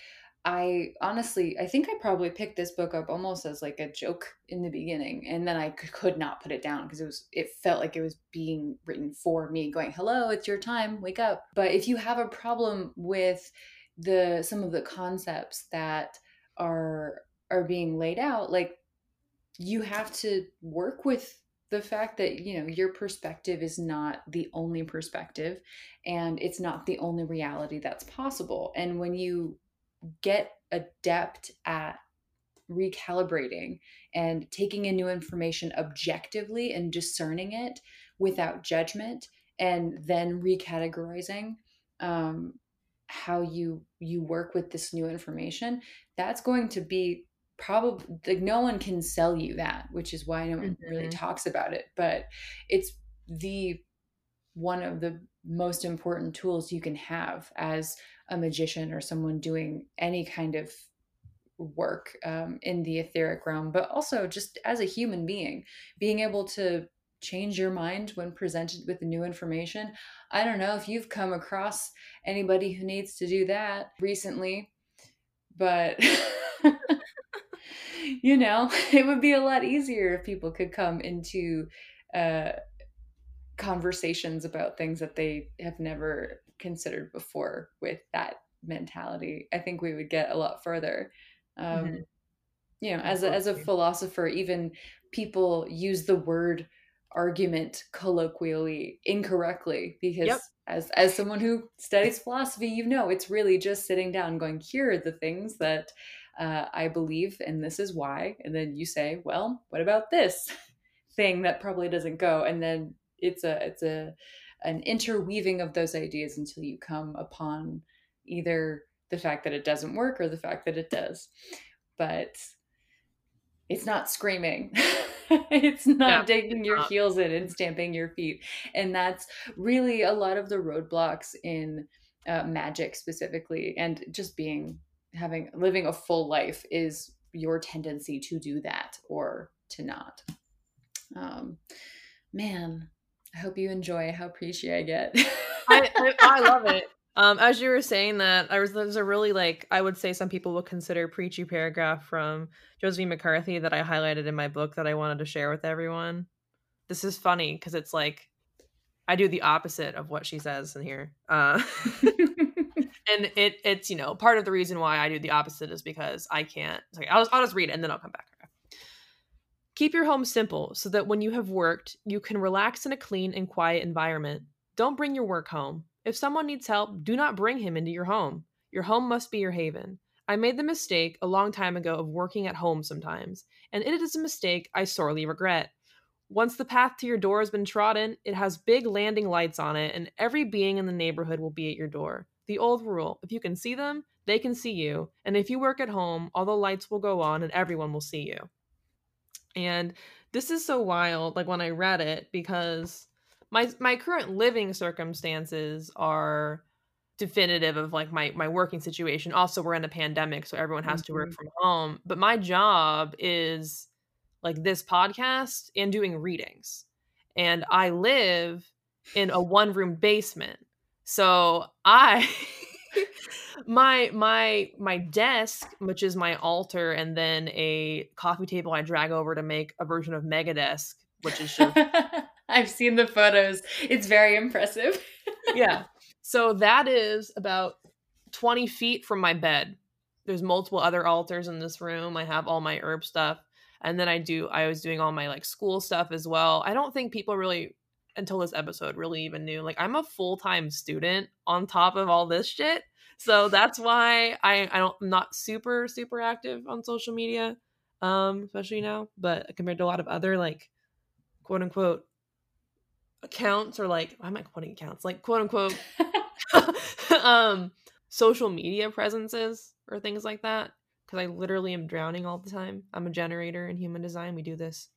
I honestly, I think I probably picked this book up almost as like a joke in the beginning, and then I could not put it down because it was, it felt like it was being written for me, going, "Hello, it's your time, wake up." But if you have a problem with the some of the concepts that are are being laid out, like you have to work with the fact that you know your perspective is not the only perspective and it's not the only reality that's possible. And when you get adept at recalibrating and taking in new information objectively and discerning it without judgment and then recategorizing um, how you you work with this new information that's going to be probably like no one can sell you that which is why no one mm-hmm. really talks about it but it's the one of the most important tools you can have as a magician or someone doing any kind of work um, in the etheric realm but also just as a human being being able to change your mind when presented with new information i don't know if you've come across anybody who needs to do that recently but you know, it would be a lot easier if people could come into uh, conversations about things that they have never considered before with that mentality. I think we would get a lot further. Um, mm-hmm. You know, as a, as a philosopher, even people use the word argument colloquially incorrectly because yep. as as someone who studies philosophy you know it's really just sitting down going here are the things that uh, I believe, and this is why. And then you say, well, what about this thing that probably doesn't go? And then it's a it's a an interweaving of those ideas until you come upon either the fact that it doesn't work or the fact that it does. But it's not screaming. it's not digging your not. heels in and stamping your feet. And that's really a lot of the roadblocks in uh, magic specifically and just being having living a full life is your tendency to do that or to not. Um, man, I hope you enjoy how preachy I get. I, I, I, love it. Um, as you were saying that, I was there's a really like I would say some people would consider preachy paragraph from Josephine McCarthy that I highlighted in my book that I wanted to share with everyone. This is funny because it's like I do the opposite of what she says in here. Uh, and it it's you know part of the reason why I do the opposite is because I can't. Like, I'll, just I'll just read it and then I'll come back. Keep your home simple so that when you have worked, you can relax in a clean and quiet environment. Don't bring your work home. If someone needs help, do not bring him into your home. Your home must be your haven. I made the mistake a long time ago of working at home sometimes, and it is a mistake I sorely regret. Once the path to your door has been trodden, it has big landing lights on it, and every being in the neighborhood will be at your door. The old rule if you can see them, they can see you. And if you work at home, all the lights will go on and everyone will see you. And this is so wild, like when I read it, because my my current living circumstances are definitive of like my my working situation. Also, we're in a pandemic, so everyone has mm-hmm. to work mm-hmm. from home. But my job is like this podcast and doing readings. And I live in a one room basement. So I my my my desk, which is my altar, and then a coffee table I drag over to make a version of Megadesk, which is just I've seen the photos. It's very impressive. yeah. So that is about 20 feet from my bed. There's multiple other altars in this room. I have all my herb stuff. And then I do I was doing all my like school stuff as well. I don't think people really until this episode really even knew like I'm a full-time student on top of all this shit. So that's why I I don't I'm not super super active on social media um especially now, but compared to a lot of other like quote unquote accounts or like why am I quoting accounts? Like quote unquote um social media presences or things like that because I literally am drowning all the time. I'm a generator in human design. We do this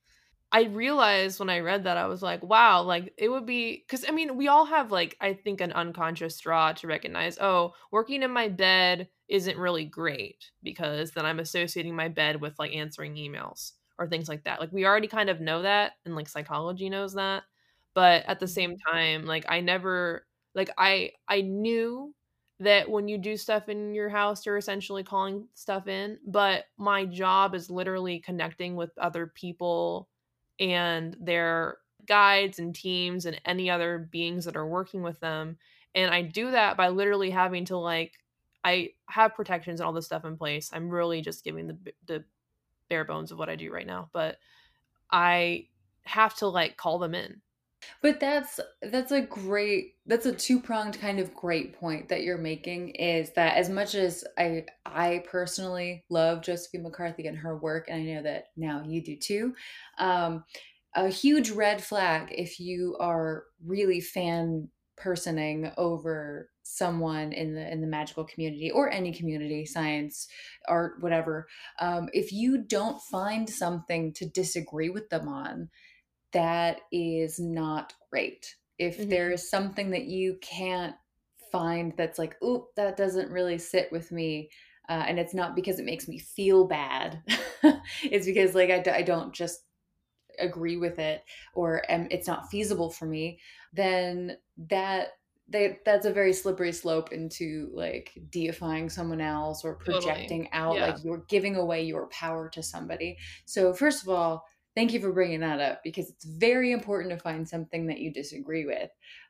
I realized when I read that, I was like, wow, like it would be because I mean, we all have like, I think, an unconscious draw to recognize, oh, working in my bed isn't really great because then I'm associating my bed with like answering emails or things like that. Like, we already kind of know that, and like psychology knows that. But at the same mm-hmm. time, like, I never like I I knew that when you do stuff in your house you're essentially calling stuff in, but my job is literally connecting with other people and their guides and teams and any other beings that are working with them. And I do that by literally having to like I have protections and all this stuff in place. I'm really just giving the the bare bones of what I do right now, but I have to like call them in. But that's that's a great that's a two-pronged kind of great point that you're making is that as much as I I personally love Josephine McCarthy and her work and I know that now you do too. Um a huge red flag if you are really fan personing over someone in the in the magical community or any community science art whatever um, if you don't find something to disagree with them on that is not great if mm-hmm. there's something that you can't find that's like oop that doesn't really sit with me uh, and it's not because it makes me feel bad it's because like I, I don't just agree with it or am, it's not feasible for me then that they, that's a very slippery slope into like deifying someone else or projecting totally. out yeah. like you're giving away your power to somebody so first of all thank you for bringing that up because it's very important to find something that you disagree with.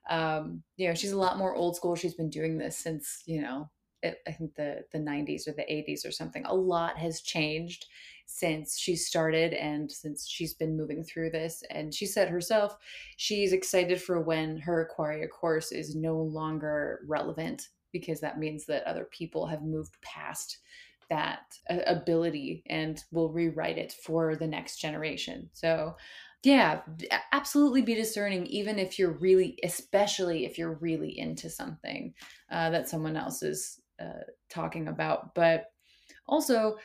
Um, you know she's a lot more old school. She's been doing this since you know it, i think the the 90s or the 80s or something. A lot has changed since she started and since she's been moving through this. And she said herself she's excited for when her Quareia course is no longer relevant because that means that other people have moved past that uh, ability and will rewrite it for the next generation. So, yeah, absolutely be discerning, even if you're really, especially if you're really into something uh, that someone else is uh, talking about. But also,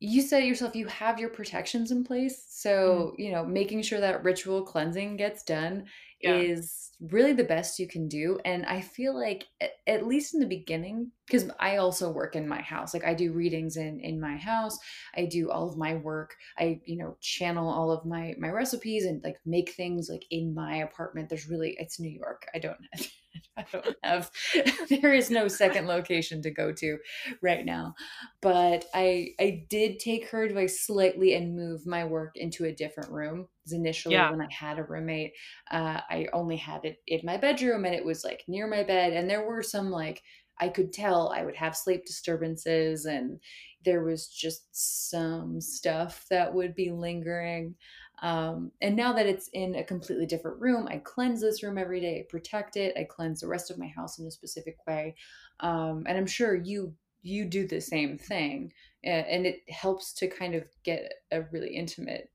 you said yourself you have your protections in place so mm. you know making sure that ritual cleansing gets done yeah. is really the best you can do and i feel like at least in the beginning because i also work in my house like i do readings in in my house i do all of my work i you know channel all of my my recipes and like make things like in my apartment there's really it's new york i don't I don't have there is no second location to go to right now. But I I did take her advice slightly and move my work into a different room. Because initially yeah. when I had a roommate, uh, I only had it in my bedroom and it was like near my bed. And there were some like I could tell I would have sleep disturbances and there was just some stuff that would be lingering. Um, and now that it's in a completely different room, I cleanse this room every day, I protect it, I cleanse the rest of my house in a specific way. Um, and I'm sure you you do the same thing, and it helps to kind of get a really intimate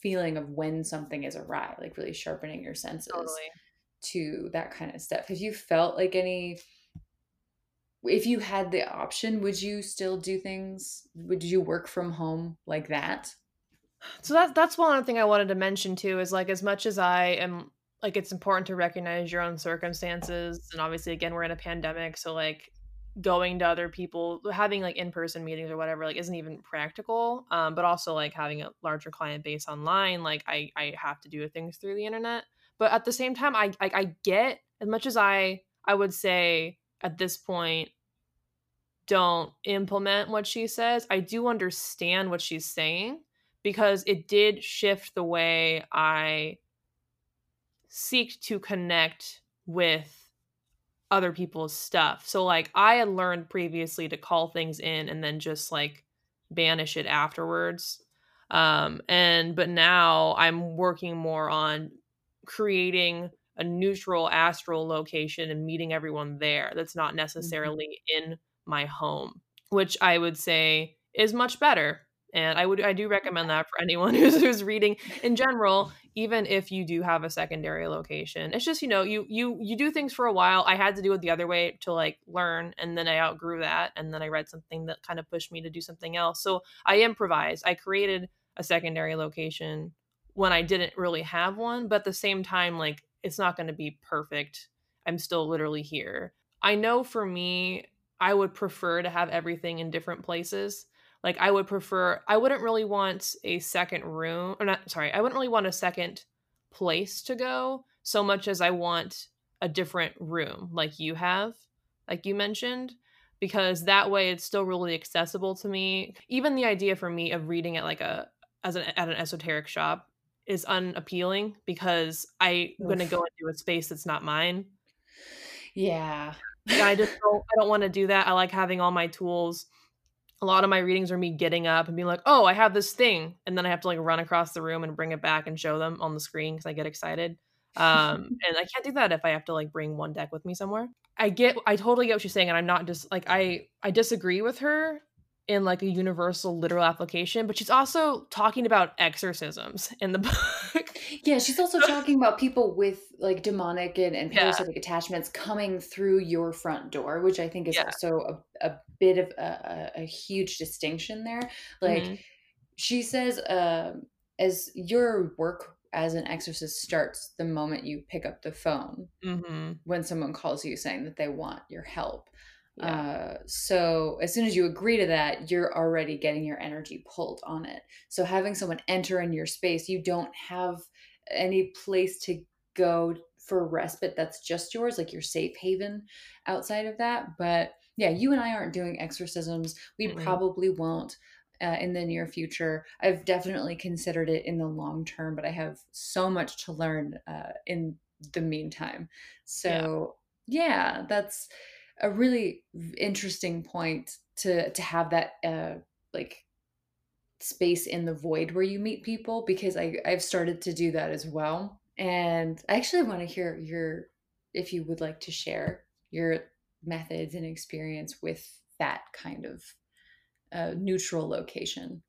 feeling of when something is awry, like really sharpening your senses totally. to that kind of stuff. Have you felt like any? If you had the option, would you still do things? Would you work from home like that? So that's that's one thing I wanted to mention too is like as much as I am like it's important to recognize your own circumstances and obviously again we're in a pandemic so like going to other people having like in-person meetings or whatever like isn't even practical um but also like having a larger client base online like I I have to do things through the internet. But at the same time I I, I get as much as I I would say at this point don't implement what she says I do understand what she's saying because it did shift the way I seek to connect with other people's stuff. So like I had learned previously to call things in and then just like banish it afterwards. Um and but now I'm working more on creating a neutral astral location and meeting everyone there that's not mm-hmm. necessarily mm-hmm. in my home, which I would say is much better and i would i do recommend that for anyone who's, who's reading. In general even if you do have a secondary location it's just you know you you you do things for a while. I had to do it the other way to like learn and then i outgrew that and then i read something that kind of pushed me to do something else. So i improvised i created a secondary location when i didn't really have one but at the same time like it's not going to be perfect. I'm still literally here. I know for me i would prefer to have everything in different places like I would prefer I wouldn't really want a second room or not sorry, I wouldn't really want a second place to go so much as I want a different room like you have, like you mentioned, because that way it's still really accessible to me. Even the idea for me of reading at like a as an at an esoteric shop is unappealing because I'm going to go into a space that's not mine. Yeah. I just don't I don't want to do that. I like having all my tools. A lot of my readings are me getting up and being like, "Oh, I have this thing." And then I have to like run across the room and bring it back and show them on the screen cuz I get excited. Um and I can't do that if I have to like bring one deck with me somewhere. I get I totally get what she's saying and I'm not just like I I disagree with her in like a universal literal application, but she's also talking about exorcisms in the book. Yeah, she's also talking about people with like demonic and, and parasitic yeah. attachments coming through your front door, which I think is yeah. also a, a bit of a, a, huge distinction there. Like mm-hmm. she says, uh, as your work as an exorcist starts the moment you pick up the phone mm-hmm. when someone calls you saying that they want your help. Yeah. Uh, so as soon as you agree to that, you're already getting your energy pulled on it. So having someone enter in your space, you don't have any place to go for respite that's just yours, like your safe haven outside of that. But yeah, you and I aren't doing exorcisms. We mm-hmm. probably won't. Uh, in the near future. I've definitely considered it in the long term, but I have so much to learn uh, in the meantime. So, yeah, yeah that's a really interesting point to to have that uh like space in the void where you meet people because I I've started to do that as well. And I actually want to hear your if you would like to share your methods and experience with that kind of uh, neutral location.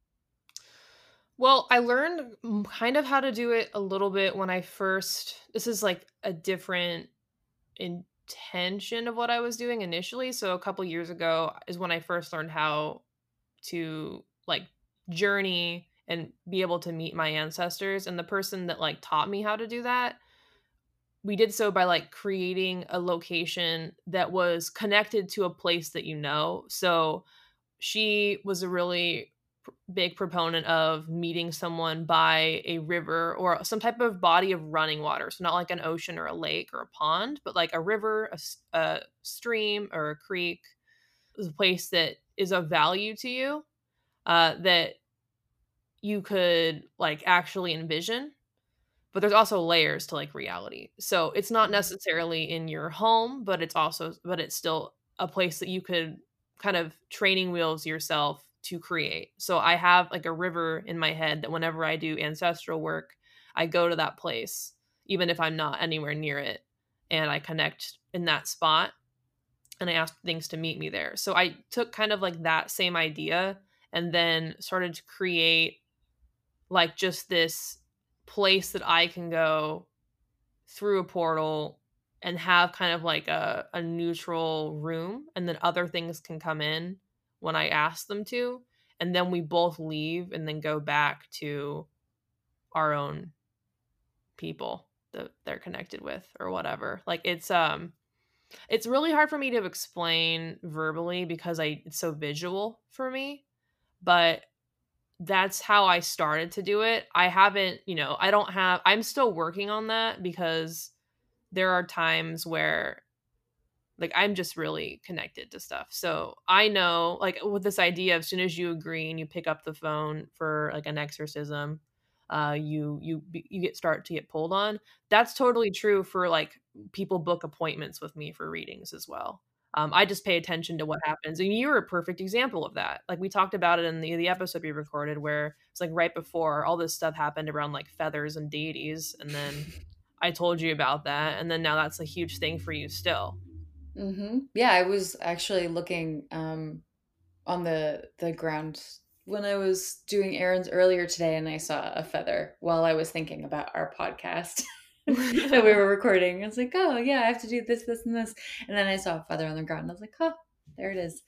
Well, I learned kind of how to do it a little bit when I first. This is like a different intention of what I was doing initially. So a couple years ago is when I first learned how to like journey and be able to meet my ancestors and the person that like taught me how to do that we did so by like creating a location that was connected to a place that you know. So she was a really big proponent of meeting someone by a river or some type of body of running water. So not like an ocean or a lake or a pond, but like a river, a, a stream or a creek, a place that is of value to you uh, that you could like actually envision. But there's also layers to like reality. So it's not mm-hmm. necessarily in your home, but it's also, but it's still a place that you could kind of training wheels yourself to create. So I have like a river in my head that whenever I do ancestral work, I go to that place, even if I'm not anywhere near it, and I connect in that spot and I ask things to meet me there. So I took kind of like that same idea and then started to create like just this place that I can go through a portal and have kind of like a, a neutral room and then other things can come in when I ask them to, and then we both leave and then go back to our own people that they're connected with or whatever. Like it's um it's really hard for me to explain verbally because I it's so visual for me, but that's how I started to do it. I haven't, you know, I don't have I'm still working on that because there are times where like i'm just really connected to stuff so i know like with this idea as soon as you agree and you pick up the phone for like an exorcism uh you you you get start to get pulled on that's totally true for like people book appointments with me for readings as well um, I just pay attention to what happens. And you're a perfect example of that. Like we talked about it in the, the episode we recorded where it's like right before all this stuff happened around like feathers and deities. And then I told you about that. And then now that's a huge thing for you still. Mm-hmm. Yeah, I was actually looking um, on the the ground when I was doing errands earlier today, and I saw a feather while I was thinking about our podcast that we were recording. I was like, oh yeah, I have to do this, this, and this, and then I saw a feather on the ground. And I was like, oh, there it is.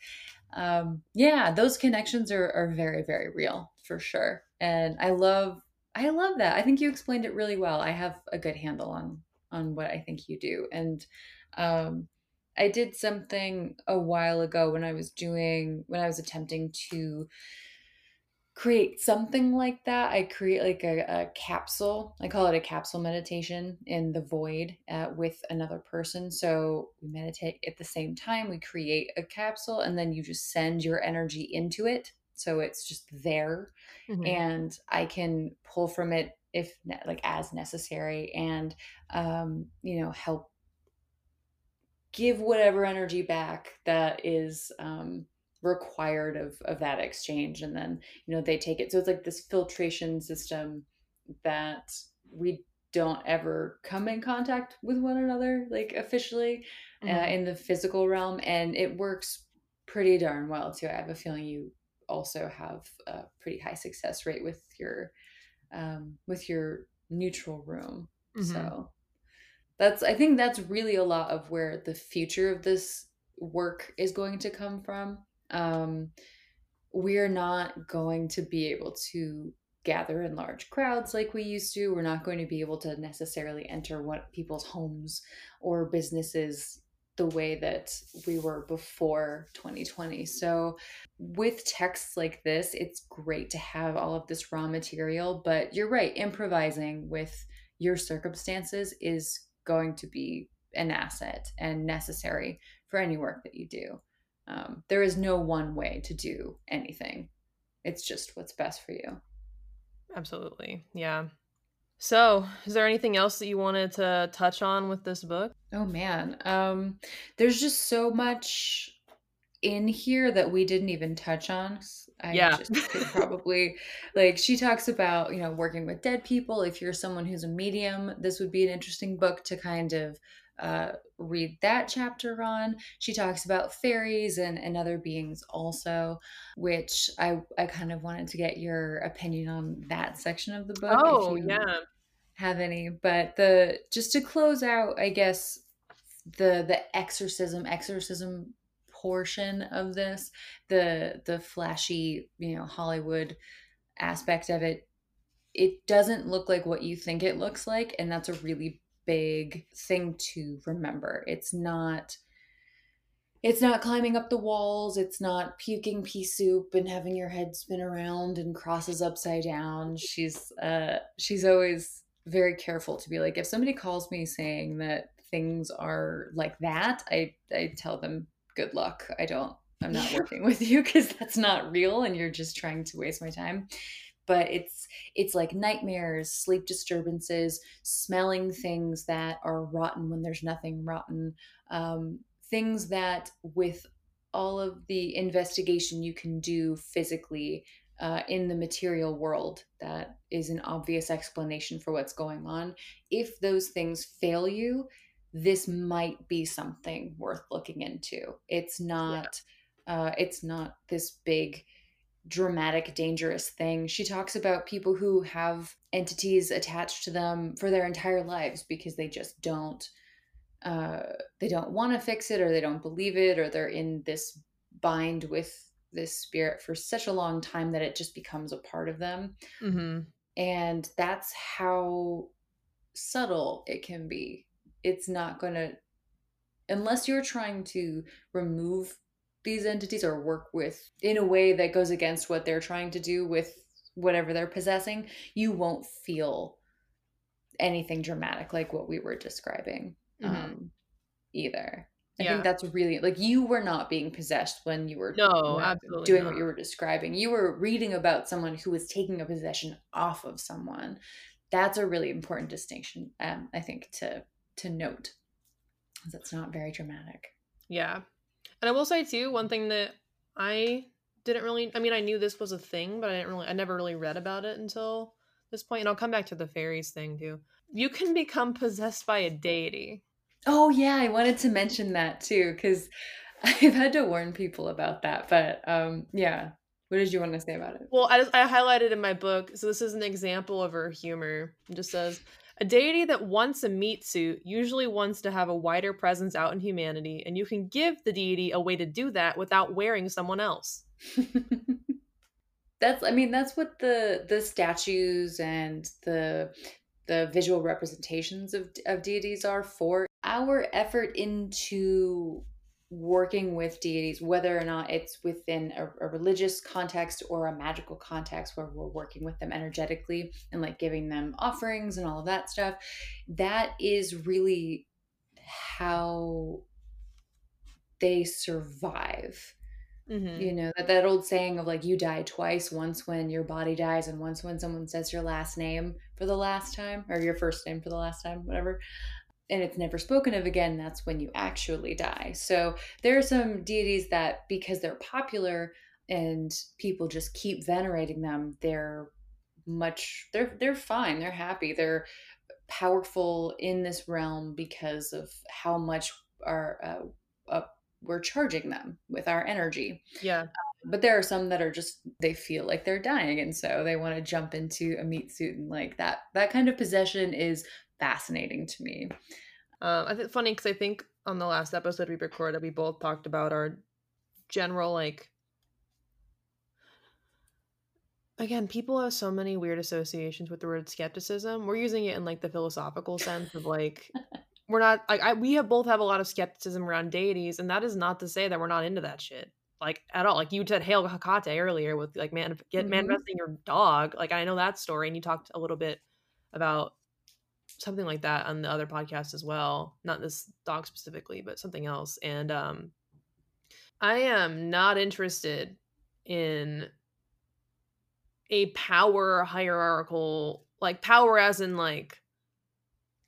Um, yeah, those connections are are very very real for sure, and I love I love that. I think you explained it really well. I have a good handle on on what I think you do, and um, I did something a while ago when I was doing when I was attempting to create something like that. I create like a, a, capsule. I call it a capsule meditation in the void uh, with another person. So we meditate at the same time. We create a capsule and then you just send your energy into it. So it's just there. Mm-hmm. And I can pull from it if like as necessary and um, you know help give whatever energy back that is um, required of of that exchange and then you know they take it so it's like this filtration system that we don't ever come in contact with one another like officially uh, mm-hmm. uh, in the physical realm and it works pretty darn well too i have a feeling you also have a pretty high success rate with your um, with your neutral room mm-hmm. so that's i think that's really a lot of where the future of this work is going to come from um, we're not going to be able to gather in large crowds like we used to. We're not going to be able to necessarily enter what people's homes or businesses the way that we were before 2020. So, with texts like this, it's great to have all of this raw material, but you're right, improvising with your circumstances is going to be an asset and necessary for any work that you do. Um, there is no one way to do anything. It's just what's best for you. Absolutely. Yeah. So, is there anything else that you wanted to touch on with this book? Oh man. Um there's just so much in here that we didn't even touch on. I yeah. probably like she talks about, you know, working with dead people. If you're someone who's a medium, this would be an interesting book to kind of uh, read that chapter on. She talks about fairies and, and other beings also, which I, I kind of wanted to get your opinion on that section of the book. Oh, yeah. Have any, but the just to close out, I guess the the exorcism exorcism portion of this, the the flashy, you know, Hollywood aspect of it, it doesn't look like what you think it looks like, and that's a really big thing to remember. It's not it's not climbing up the walls, it's not puking pea soup and having your head spin around and crosses upside down. She's uh she's always very careful to be like if somebody calls me saying that things are like that, I I tell them good luck. I don't I'm not working with you because that's not real and you're just trying to waste my time but it's it's like nightmares sleep disturbances smelling things that are rotten when there's nothing rotten um, things that with all of the investigation you can do physically uh, in the material world that is an obvious explanation for what's going on if those things fail you this might be something worth looking into it's not yeah. uh, it's not this big dramatic, dangerous thing. She talks about people who have entities attached to them for their entire lives because they just don't uh, they don't want to fix it or they don't believe it or they're in this bind with this spirit for such a long time that it just becomes a part of them. Mm-hmm. And that's how subtle it can be. It's not going to, unless you're trying to remove these entities or work with in a way that goes against what they're trying to do with whatever they're possessing, you won't feel anything dramatic like what we were describing mm-hmm. um, either. I yeah. think that's really like you were not being possessed when you were no absolutely doing not. what you were describing. You were reading about someone who was taking a possession off of someone. That's a really important distinction, um, I think, to to note. That's not very dramatic. Yeah, and I will say too, one thing that I didn't really I mean, I knew this was a thing, but I didn't really I never really read about it until this point. And I'll come back to the fairies thing too. You can become possessed by a deity. Oh yeah, I wanted to mention that too, because I've had to warn people about that. But um yeah. What did you want to say about it? Well, I, I highlighted in my book. So this is an example of her humor. It just says a deity that wants a meat suit usually wants to have a wider presence out in humanity, and you can give the deity a way to do that without wearing someone else. that's I mean that's what the the statues and the the visual representations of of deities are for. Our effort into working with deities, whether or not it's within a, a, religious context or a magical context where we're working with them energetically and like giving them offerings and all of that stuff, that is really how they survive. Mm-hmm. You know, that, that old saying of like you die twice once when your body dies and once when someone says your last name for the last time or your first name for the last time, whatever and it's never spoken of again, that's when you actually die. So there are some deities that, because they're popular and people just keep venerating them, they're much they're they're fine, they're happy, they're powerful in this realm because of how much our uh, uh, we're charging them with our energy. Yeah. Um, but there are some that are just they feel like they're dying and so they want to jump into a meat suit and like that that kind of possession is fascinating to me. Um, I think funny because I think on the last episode we recorded, we both talked about our general like. Again, people have so many weird associations with the word skepticism. We're using it in like the philosophical sense of like we're not like I, we have both have a lot of skepticism around deities, and that is not to say that we're not into that shit like at all. Like you said, Hail Hecate earlier with like man get mm-hmm. manifesting your dog. Like I know that story, and you talked a little bit about something like that on the other podcast as well. Not this dog specifically, but something else. And um I am not interested in a power hierarchical like power as in like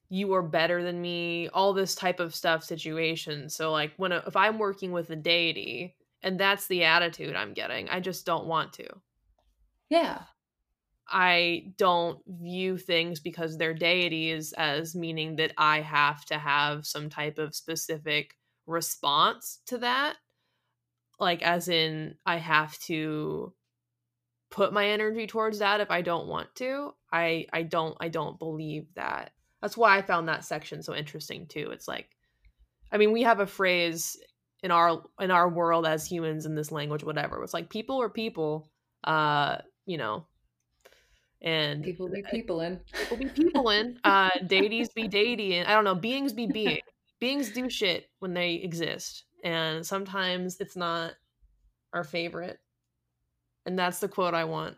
you are better than me, all this type of stuff situation. So like when a, if I'm working with a deity and that's the attitude I'm getting, I just don't want to. Yeah. I don't view things because they're deities as meaning that I have to have some type of specific response to that. Like, as in, I have to put my energy towards that if I don't want to. I I don't I don't believe that. That's why I found that section so interesting too. It's like I mean, we have a phrase in our in our world as humans in this language whatever. It's like people are people uh, you know, and people be people in. People be people in uh deities be deity and i don't know beings be being beings do shit when they exist and sometimes it's not our favorite and that's the quote i want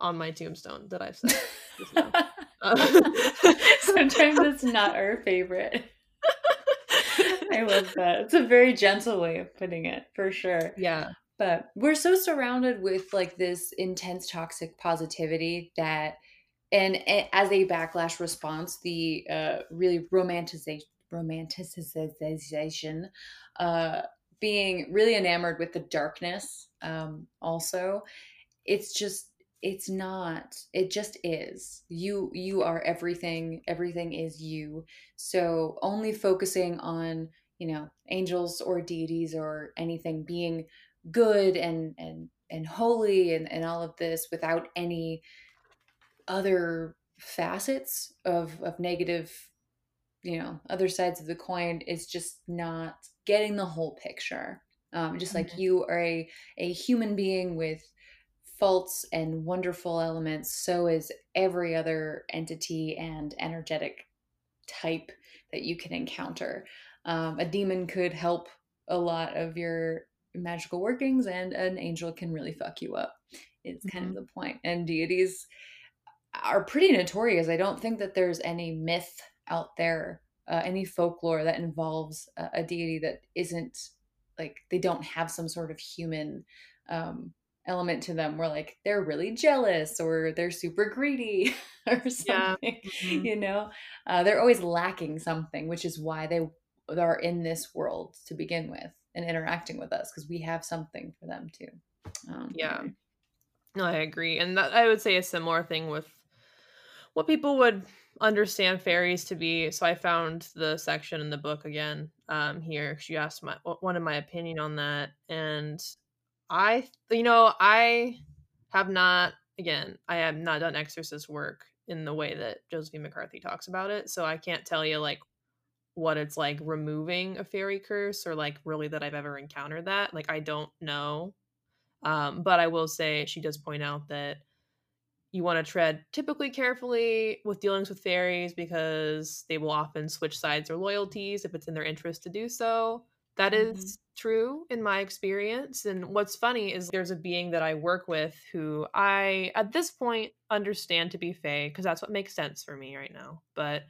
on my tombstone that i've said sometimes it's not our favorite. I love that. It's a very gentle way of putting it for sure. Yeah but we're so surrounded with like this intense toxic positivity that and, as a backlash response the uh, really romanticization romanticization uh, being really enamored with the darkness um, also it's just it's not it just is. You you are everything everything is you. So only focusing on you know angels or deities or anything being good and and and holy and, and all of this without any other facets of of negative you know other sides of the coin is just not getting the whole picture. Um, just like you are a, a human being with faults and wonderful elements so is every other entity and energetic type that you can encounter. Um, a demon could help a lot of your magical workings and an angel can really fuck you up it's kind mm-hmm. of the point. and deities are pretty notorious i don't think that there's any myth out there uh, any folklore that involves a, a, deity that isn't like they don't have some sort of human um, element to them where like they're really jealous or they're super greedy or something yeah. mm-hmm. you know uh, they're always lacking something which is why they are in this world to begin with and interacting with us because we have something for them too. Um, yeah. No, I agree. And that, I would say a similar thing with what people would understand fairies to be. So I found the section in the book again um, here. She asked my one of my opinion on that, and I, you know, I have not. Again, I have not done exorcist work in the way that Josephine McCarthy talks about it, so I can't tell you like what it's like removing a fairy curse or like really that I've ever encountered that. Like I don't know. Um, but I will say she does point out that you want to tread typically carefully with dealings with fairies because they will often switch sides or loyalties if it's in their interest to do so. That Mhm. is true in my experience. And what's funny is there's a being that I work with who I, at this point, understand to be Fae because that's what makes sense for me right now. But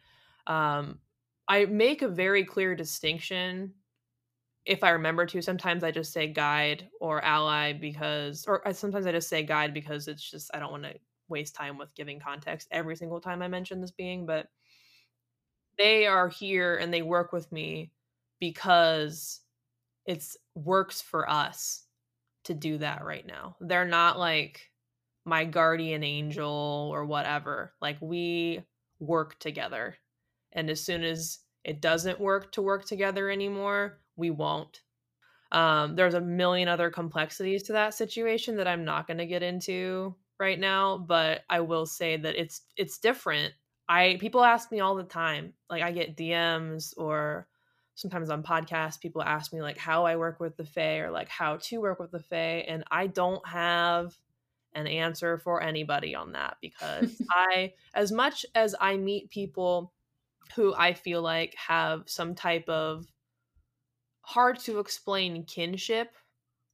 um, I make a very clear distinction if I remember to. Sometimes I just say guide or ally because, or uh, sometimes I just say guide because it's just, I don't want to waste time with giving context every single time I mention this being. But they are here and they work with me because it's works for us to do that right now. They're not like my guardian angel or whatever. Like we work together. And as soon as it doesn't work to work together anymore, we won't. Um, there's a million other complexities to that situation that I'm not going to get into right now, but I will say that it's it's different. I people ask me all the time, like I get DMs or sometimes on podcasts, people ask me like how I work with the Fae or like how to work with the Fae, and I don't have an answer for anybody on that because I, as much as I meet people who I feel like have some type of hard to explain kinship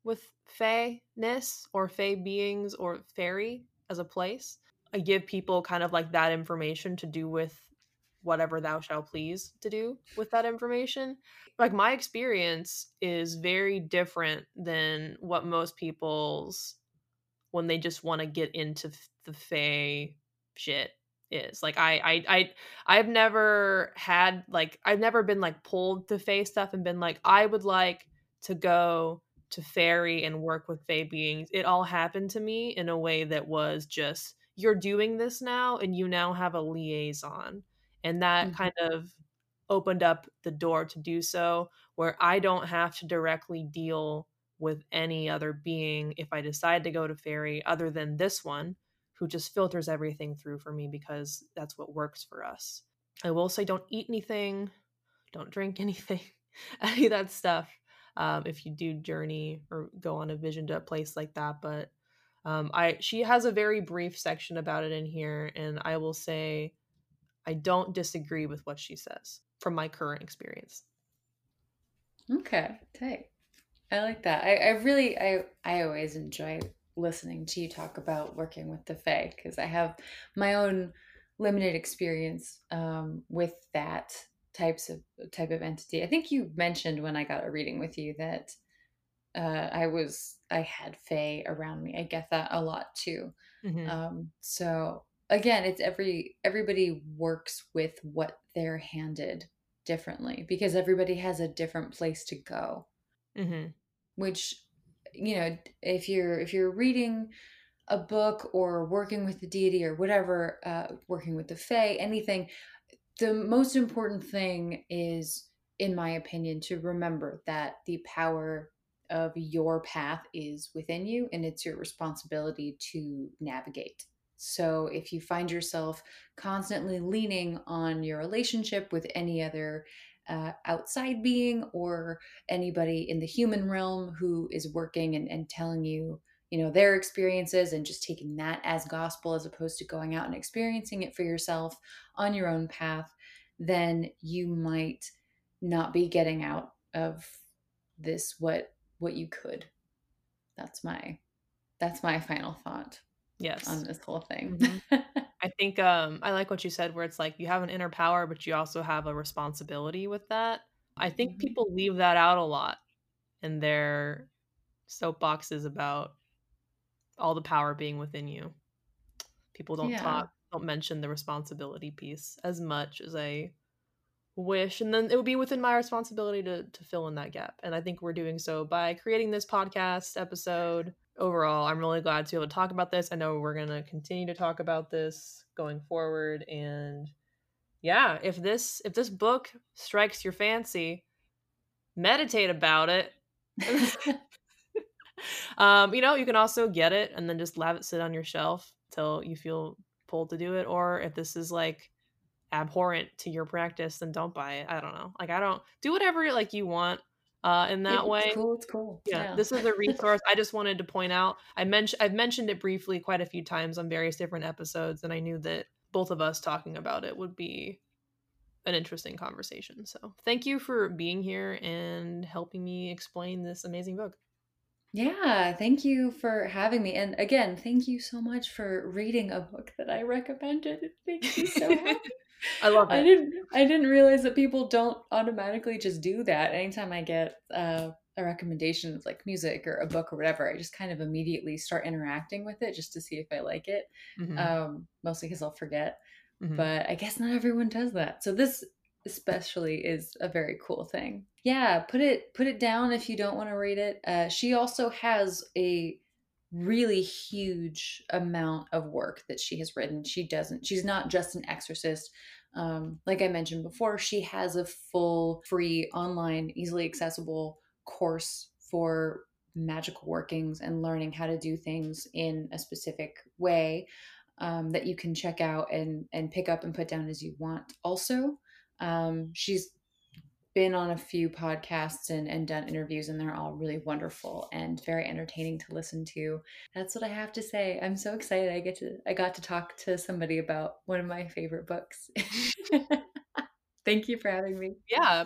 with Fae-ness or Fae beings or fairy as a place. I give people kind of like that information to do with whatever thou shall please to do with that information. Like my experience is very different than what most people's when they just want to get into the Fae shit is. Like I I I I've never had like I've never been like pulled to Fae stuff and been like I would like to go to fairy and work with Fae beings. It all happened to me in a way that was just you're doing this now and you now have a liaison. And that Mhm. kind of opened up the door to do so where I don't have to directly deal with any other being if I decide to go to fairy other than this one who just filters everything through for me because that's what works for us. I will say don't eat anything, don't drink anything, any of that stuff. Um, if you do journey or go on a vision to a place like that, but um, I she has a very brief section about it in here, and I will say I don't disagree with what she says from my current experience. Okay, tight. I like that. I, I really, I, I always enjoy listening to you talk about working with the Fae because I have my own limited experience um, with that types of type of entity. I think you mentioned when I got a reading with you that uh, I was I had Fae around me. I get that a lot too. Mhm. Um, so again, it's every everybody works with what they're handed differently because everybody has a different place to go Mhm. which you know if you're if you're reading a book or working with the deity or whatever uh, working with the fae anything the most important thing is in my opinion to remember that the power of your path is within you and it's your responsibility to navigate. So if you find yourself constantly leaning on your relationship with any other uh, outside being or anybody in the human realm who is working and, and telling you you know their experiences and just taking that as gospel as opposed to going out and experiencing it for yourself on your own path then you might not be getting out of this what what you could that's my that's my final thought Yes. on this whole thing Mhm. I think um I like what you said where it's like you have an inner power but you also have a responsibility with that. I think Mhm. people leave that out a lot in their soapboxes about all the power being within you. People don't Yeah. talk don't mention the responsibility piece as much as I wish and then it would be within my responsibility to to fill in that gap. And I think we're doing so by creating this podcast episode. Overall, I'm really glad to be able to talk about this. I know we're going to continue to talk about this going forward and yeah, if this if this book strikes your fancy, meditate about it. um, you know, you can also get it and then just have it sit on your shelf till you feel pulled to do it. Or if this is like abhorrent to your practice, then don't buy it. I don't know. Like I don't do whatever like you want uh in that it's way. cool it's cool Yeah, this is a resource. I just wanted to point out. I mentioned I've mentioned it briefly quite a few times on various different episodes, and I knew that both of us talking about it would be an interesting conversation. So thank you for being here and helping me explain this amazing book. Yeah, thank you for having me. And again, thank you so much for reading a book that I recommended. It makes me so happy. I love it. I didn't I didn't realize that people don't automatically just do that. Anytime I get uh, a recommendation of like music or a book or whatever, I just kind of immediately start interacting with it just to see if I like it. Mhm. Um, mostly because I'll forget. Mhm. But I guess not everyone does that. So this especially is a very cool thing. Yeah, put it put it down if you don't want to read it. Uh, she also has a really huge amount of work that she has written. She doesn't. She's not just an exorcist. Um, like I mentioned before, she has a full, free, online, easily accessible course for magical workings and learning how to do things in a specific way um, that you can check out and and pick up and put down as you want. Also, um, she's been on a few podcasts and, and done interviews, and they're all really wonderful and very entertaining to listen to. That's what I have to say. I'm so excited. I get to I got to talk to somebody about one of my favorite books. Thank you for having me. Yeah,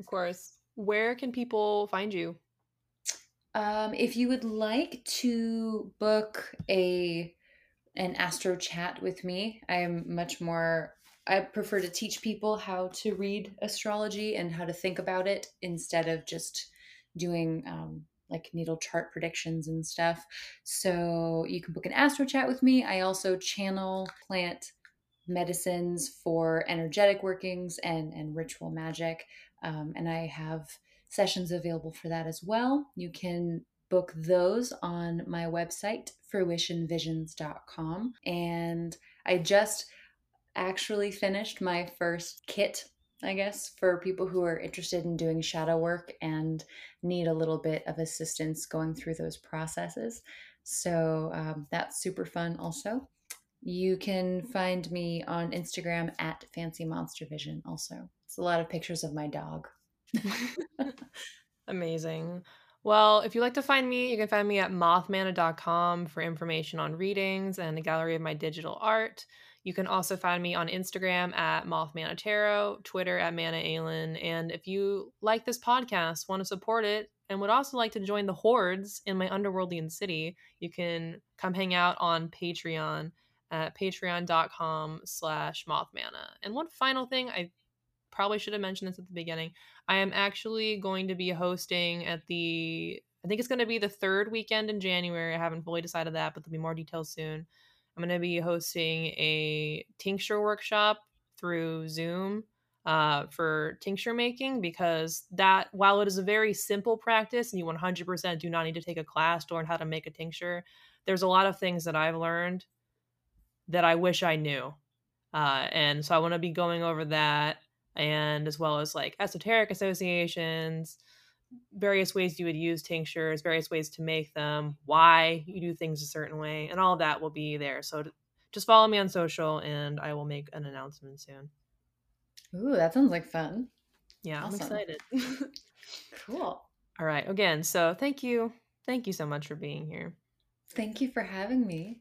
of course. Where can people find you? Um, if you would like to book a an astro chat with me, I am much more. I prefer to teach people how to read astrology and how to think about it instead of just doing um, like natal chart predictions and stuff. So you can book an astro chat with me. I also channel plant medicines for energetic workings and and ritual magic, um, and I have sessions available for that as well. You can book those on my website, fruitionvisions.com. And I just actually finished my first kit, I guess, for people who are interested in doing shadow work and need a little bit of assistance going through those processes. So um, that's super fun, also. You can find me on Instagram at Fancy Monster Vision, also. It's a lot of pictures of my dog. Amazing. Well, if you'd like to find me, you can find me at mothmana.com for information on readings and a gallery of my digital art. You can also find me on Instagram at Mothmana Tarot, Twitter at Mana. And if you like this podcast, want to support it, and would also like to join the hordes in my underworldian city, you can come hang out on Patreon at patreon.com slash mothmana. And one final thing, I probably should have mentioned this at the beginning. I am actually going to be hosting at the I think it's going to be the third weekend in January. I haven't fully decided that, but there'll be more details soon. I'm going to be hosting a tincture workshop through Zoom uh, for tincture making because that, while it is a very simple practice and you 100% do not need to take a class to learn how to make a tincture, there's a lot of things that I've learned that I wish I knew. Uh, and so I want to be going over that and as well as like esoteric associations, various ways you would use tinctures, various ways to make them, why you do things a certain way, and all of that will be there. So just follow me on social and I will make an announcement soon. Ooh, that sounds like fun. Yeah, Awesome. I'm excited. Cool. all right. Again, so thank you. Thank you so much for being here. Thank you for having me.